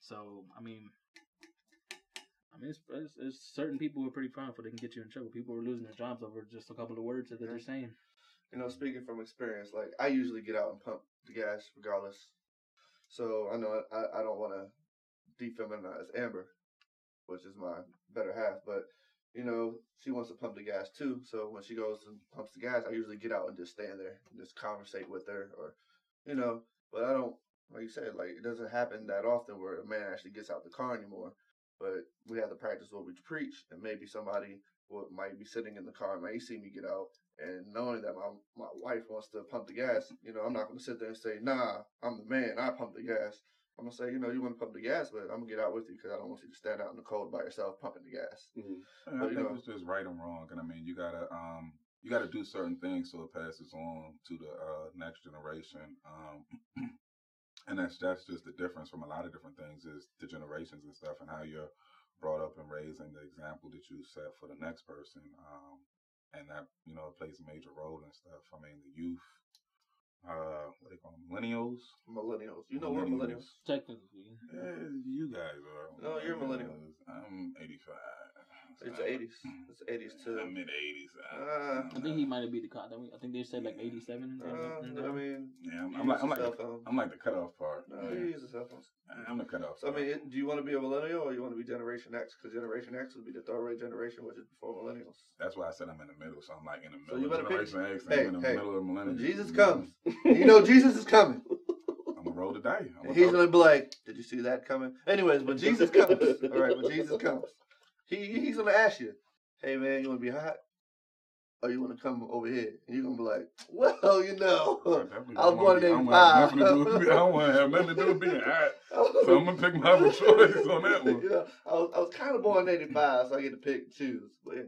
So I mean, I mean, it's, it's, it's certain people are pretty powerful. They can get you in trouble. People are losing their jobs over just a couple of words that they're saying. You know, speaking from experience, like I usually get out and pump the gas regardless. So I know I, I don't want to defeminize Amber, which is my better half, but you know she wants to pump the gas too. So when she goes and pumps the gas, I usually get out and just stand there and just conversate with her, or you know. But I don't, like you said, like it doesn't happen that often where a man actually gets out the car anymore. But we have to practice what we preach, and maybe somebody will, might be sitting in the car may see me get out, and knowing that my my wife wants to pump the gas, you know, I'm not gonna sit there and say, "Nah, I'm the man. I pump the gas." I'm gonna say, you know, you want to pump the gas, but I'm gonna get out with you because I don't want you to stand out in the cold by yourself pumping the gas. Mhm. I But, you think know- it's just right and wrong, and I mean, you gotta um, you gotta do certain things so it passes on to the uh, next generation. Um, and that's that's just the difference from a lot of different things is the generations and stuff, and how you're brought up and raised, and the example that you set for the next person. Um, and that you know plays a major role and stuff. I mean, the youth, uh, what they call them, millennials. Millennials, you know, we're millennials. Technically, Yeah, you guys are. No, you're a millennial. I'm 85. It's the 80s. It's the 80s too. I'm mid 80s. Uh, I think he might have been the cut. I think they said like 87. Uh, something. I mean, Yeah, I'm, he I'm like I'm like the. I'm like the cutoff part. No, Yeah. he uses cell phones. I'm the cutoff. So I mean, it, do you want to be a millennial or you want to be Generation X? Because Generation X would be the throwaway generation, which is before millennials. that's why I said I'm in the middle. So I'm like in the middle. So middle. you better of pick- Generation X, hey, I'm in the hey, middle of millennials. When Jesus comes, you know Jesus is coming. I'm gonna roll the die. I'm he's gonna be like, "Did you see that coming?" Anyways, when Jesus comes, all right, when Jesus comes, he he's gonna ask you, "Hey man, you wanna be hot, or you wanna come over here?" And you're gonna be like, "Well, you know." I was born wanna in I don't wanna have 85. nothing to do with- I don't want to have nothing to do with being hot. So I'm gonna pick my other choice on that one. you know, I was, I was kind of born in '85, so I get to pick and choose. But yeah.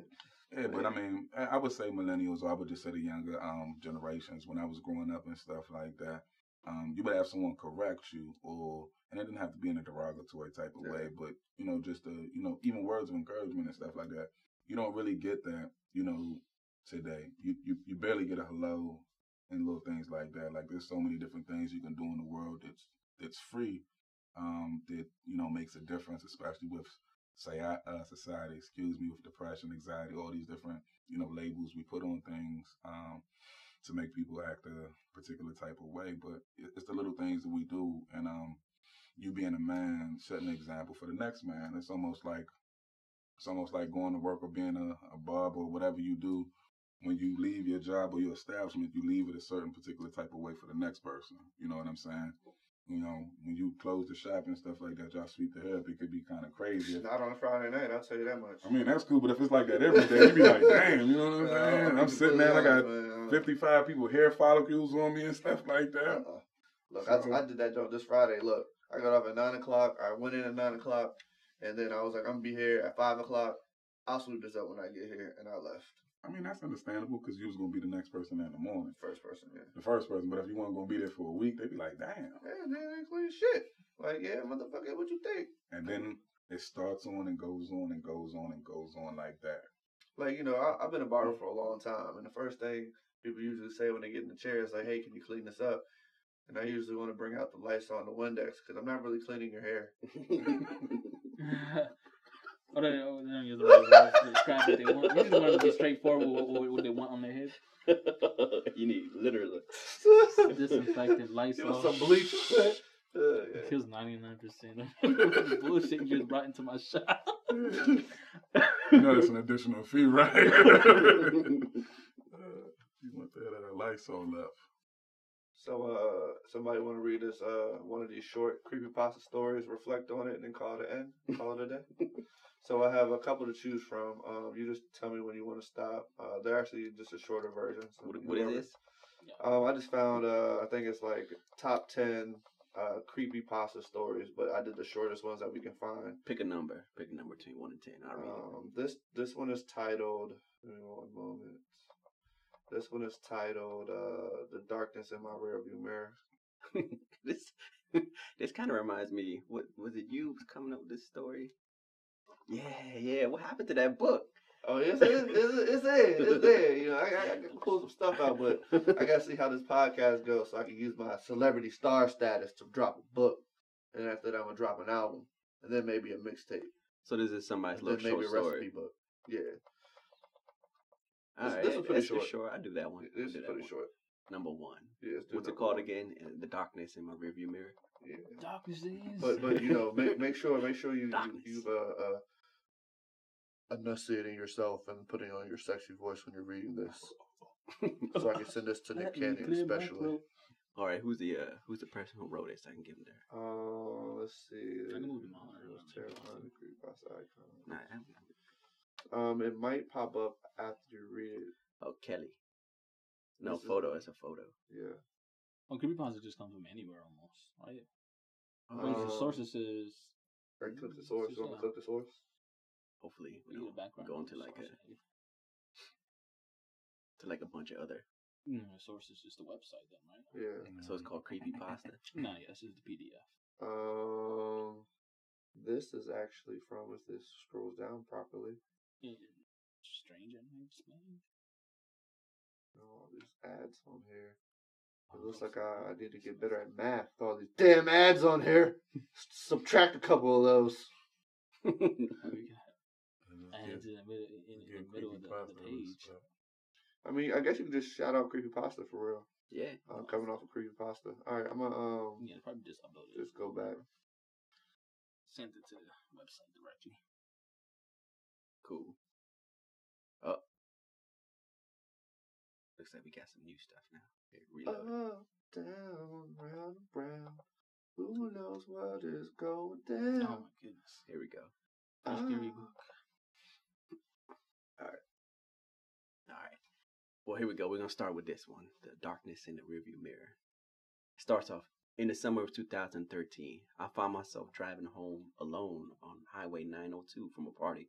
Yeah, but I mean, I I would say millennials, or I would just say the younger um, generations. When I was growing up and stuff like that, um, you better have someone correct you, or and it didn't have to be in a derogatory type of Yeah. way, but you know, just the you know, even words of encouragement and stuff like that. You don't really get that, you know, today. You you you barely get a hello and little things like that. Like there's so many different things you can do in the world that's that's free, um, that you know makes a difference, especially with say uh, society, excuse me, with depression, anxiety, all these different you know labels we put on things um, to make people act a particular type of way. But it's the little things that we do, and um, you being a man, setting an example for the next man. It's almost like it's almost like going to work or being a, a barber or whatever you do. When you leave your job or your establishment, you leave it a certain particular type of way for the next person. You know what I'm saying? You know, when you close the shop and stuff like that, y'all sweep the hip, it could be kind of crazy. Not on a Friday night, I'll tell you that much. I mean, that's cool, but if it's like that every day, you be like, damn, you know what I'm saying? I'm sitting there, I got uh, 55 people hair follicles on me and stuff like that. Uh-uh. Look, I, I did that job this Friday. Look, I got off at nine o'clock. I went in at nine o'clock, and then I was like, I'm gonna be here at five o'clock. I'll sweep this up when I get here, and I left. I mean, that's understandable because you was gonna be the next person in the morning, First person, yeah. the first person. But if you weren't gonna be there for a week, they'd be like, damn. Yeah, they ain't clean shit. Like, yeah, motherfucker, what you think? And then it starts on and goes on and goes on and goes on like that. Like, you know, I, I've been a barber for a long time, and the first thing people usually say when they get in the chair is like, "Hey, can you clean this up?" And I usually want to bring out the Lysol and the Windex because I'm not really cleaning your hair. Oh, they, oh, they don't use the right words to describe what they want. You just want to be straightforward with what, what, what they want on their head. you need literally. Disinfectant, Give Lysol. us some bleach. Uh, yeah. Kills 99% of bullshit you just brought into my shop. You know that's an additional fee, right? uh, you want that at a Lysol left. So, uh, somebody want to read us uh, one of these short creepy creepypasta stories, reflect on it, and then call it an end, call it a day? So I have a couple to choose from. Um, you just tell me when you want to stop. Uh, they're actually just a shorter version. So What, what is this? Um, I just found, uh, I think it's like top 10 uh, creepypasta stories, but I did the shortest ones that we can find. Pick a number. Pick a number between one and ten. I'll read it. Um, this this one is titled. Give me one moment. This one is titled uh, "The Darkness in My Rearview Mirror." this this kind of reminds me. What was it? You was coming up with this story? Yeah, yeah. What happened to that book? Oh, it's it's, it's, it's there, it's there. You know, I, I, I can pull some stuff out, but I gotta see how this podcast goes, so I can use my celebrity star status to drop a book, and after that, I'm gonna drop an album, and then maybe a mixtape, so this is somebody's and then little maybe a short recipe story. book. Yeah, All This- right, this was pretty that's short. short. I do that one. this is pretty one. short. Number one. Yeah, let's do What's it called one. again? Uh, The darkness in my rearview mirror. Yeah. Darkness is. But but you know make make sure make sure you you Darkness. you've uh, uh enunciating yourself and putting on your sexy voice when you're reading this, so I can send this to Nick Let Cannon especially. All right, who's the uh, who's the person who wrote it? So I can give him there. Uh, let's see. I can move them on. It was terrifying. The creepypasta icon. Nah, Um, it might pop up after you read it. oh Kelly. No This is- photo. It's a photo. Yeah. Well, creepypasta just comes from anywhere almost, right? But the sources is. Or click the source. You want to click the source? Hopefully, we We need don't background. go into like a to like a bunch of other. Mm, the source is just the website, then, right? Yeah. So it's called creepy pasta. No, yeah, this is the PDF. Um, this is actually from if this scrolls down properly. Yeah, Strange and explained. All these ads on here. It looks like I, I need to get better at math. with All these damn ads on here. Subtract a couple of those. We got And let's ads get- in the middle, in, in the middle of the, the page. I mean, I guess you could just shout out creepy pasta for real. yeah. I'm coming off of creepy pasta. All right, I'm gonna um Yeah, probably just upload it. just go back. Send it to the website directly. Cool. Oh. Looks like we got some new stuff now. Here, reload. Up, down, round round. Who knows what is going down? Oh my goodness. Here we go. Theory Ah. book. Well, here we go. We're gonna start with this one: the darkness in the rearview mirror. It Starts off in the summer of 2013. I found myself driving home alone on Highway 902 from a party.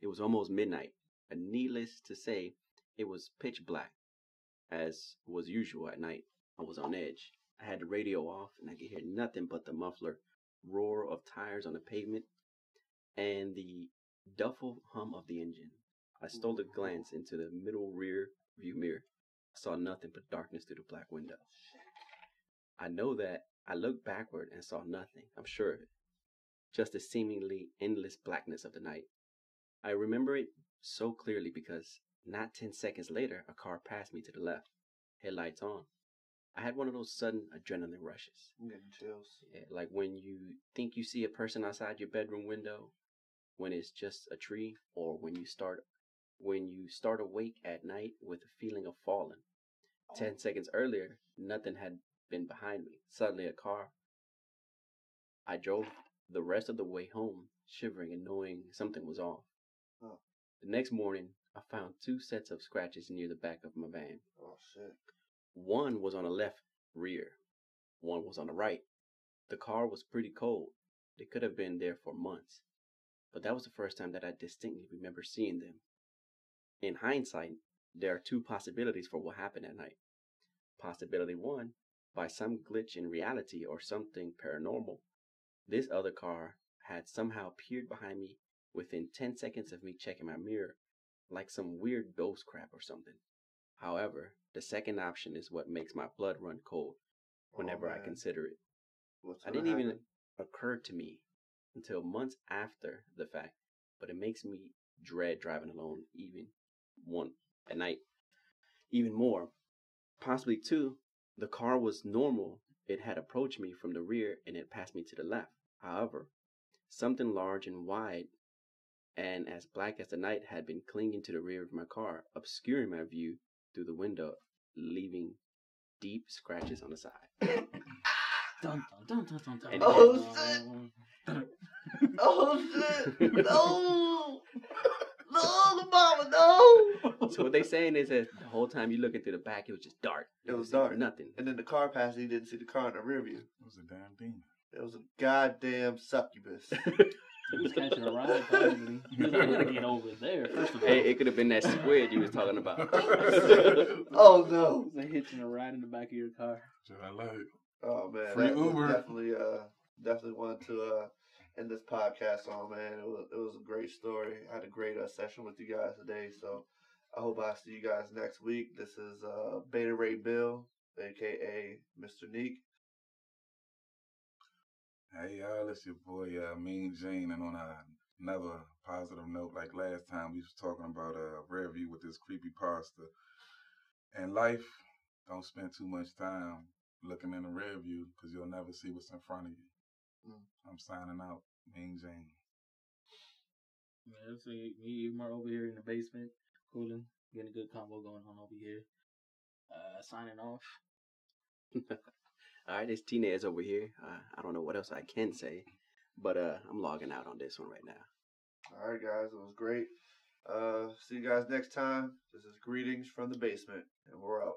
It was almost midnight, and needless to say, it was pitch black. As was usual at night, I was on edge. I had the radio off, and I could hear nothing but the muffler roar of tires on the pavement and the duffel hum of the engine. I stole a glance into the middle rear view mirror. I saw nothing but darkness through the black window. I know that I looked backward and saw nothing. I'm sure of it. Just the seemingly endless blackness of the night. I remember it so clearly because not 10 seconds later, a car passed me to the left, headlights on. I had one of those sudden adrenaline rushes. I'm getting chills. Yeah, like when you think you see a person outside your bedroom window, when it's just a tree, or when you start when you start awake at night with a feeling of falling. Oh. Ten seconds earlier, nothing had been behind me. Suddenly, a car. I drove the rest of the way home, shivering and knowing something was off. Oh. The next morning, I found two sets of scratches near the back of my van. Oh shit. One was on the left rear, one was on the right. The car was pretty cold. They could have been there for months. But that was the first time that I distinctly remember seeing them. In hindsight, there are two possibilities for what happened at night. Possibility one, by some glitch in reality or something paranormal, this other car had somehow peered behind me within 10 seconds of me checking my mirror, like some weird ghost crap or something. However, the second option is what makes my blood run cold whenever I consider it. What's I didn't even occur to me until months after the fact but it makes me dread driving alone even one at night even more. Possibly two, the car was normal. It had approached me from the rear and it passed me to the left. However, something large and wide and as black as the night had been clinging to the rear of my car, obscuring my view through the window, leaving deep scratches on the side. Dun, dun, dun, dun, dun, dun. And- Oh, shit. Oh shit! No! No, mama, no! So what they saying is that the whole time you looking through the back, it was just dark. It was dark. Nothing. And then the car passed, and he didn't see the car in the rear view. It was a damn demon. It was a goddamn succubus. He was catching a ride, probably. He was like, I gotta get over there, first of all. Hey, it could have been that squid you was talking about. oh no! It's like hitching a ride in the back of your car. Should I like it? Oh man, Free that Uber. definitely uh definitely wanted to uh end this podcast on man. It was it was a great story. I had a great uh, session with you guys today, so I hope I see you guys next week. This is uh Beta Ray Bill, aka Mr. Neek. Hey y'all, it's your boy uh, Mean Gene, and on a, another positive note, like last time we was talking about uh, Rare View with this creepy pasta. And life, don't spend too much time looking in the rear view because you'll never see what's in front of you. Mm. I'm signing out, Mean Gene. Yeah, so me, you, Mar over here in the basement, cooling, getting a good combo going on over here. Uh, signing off. All right, it's Tinez over here. Uh, I don't know what else I can say, but uh, I'm logging out on this one right now. All right, guys, it was great. Uh, see you guys next time. This is greetings from the basement, and we're out.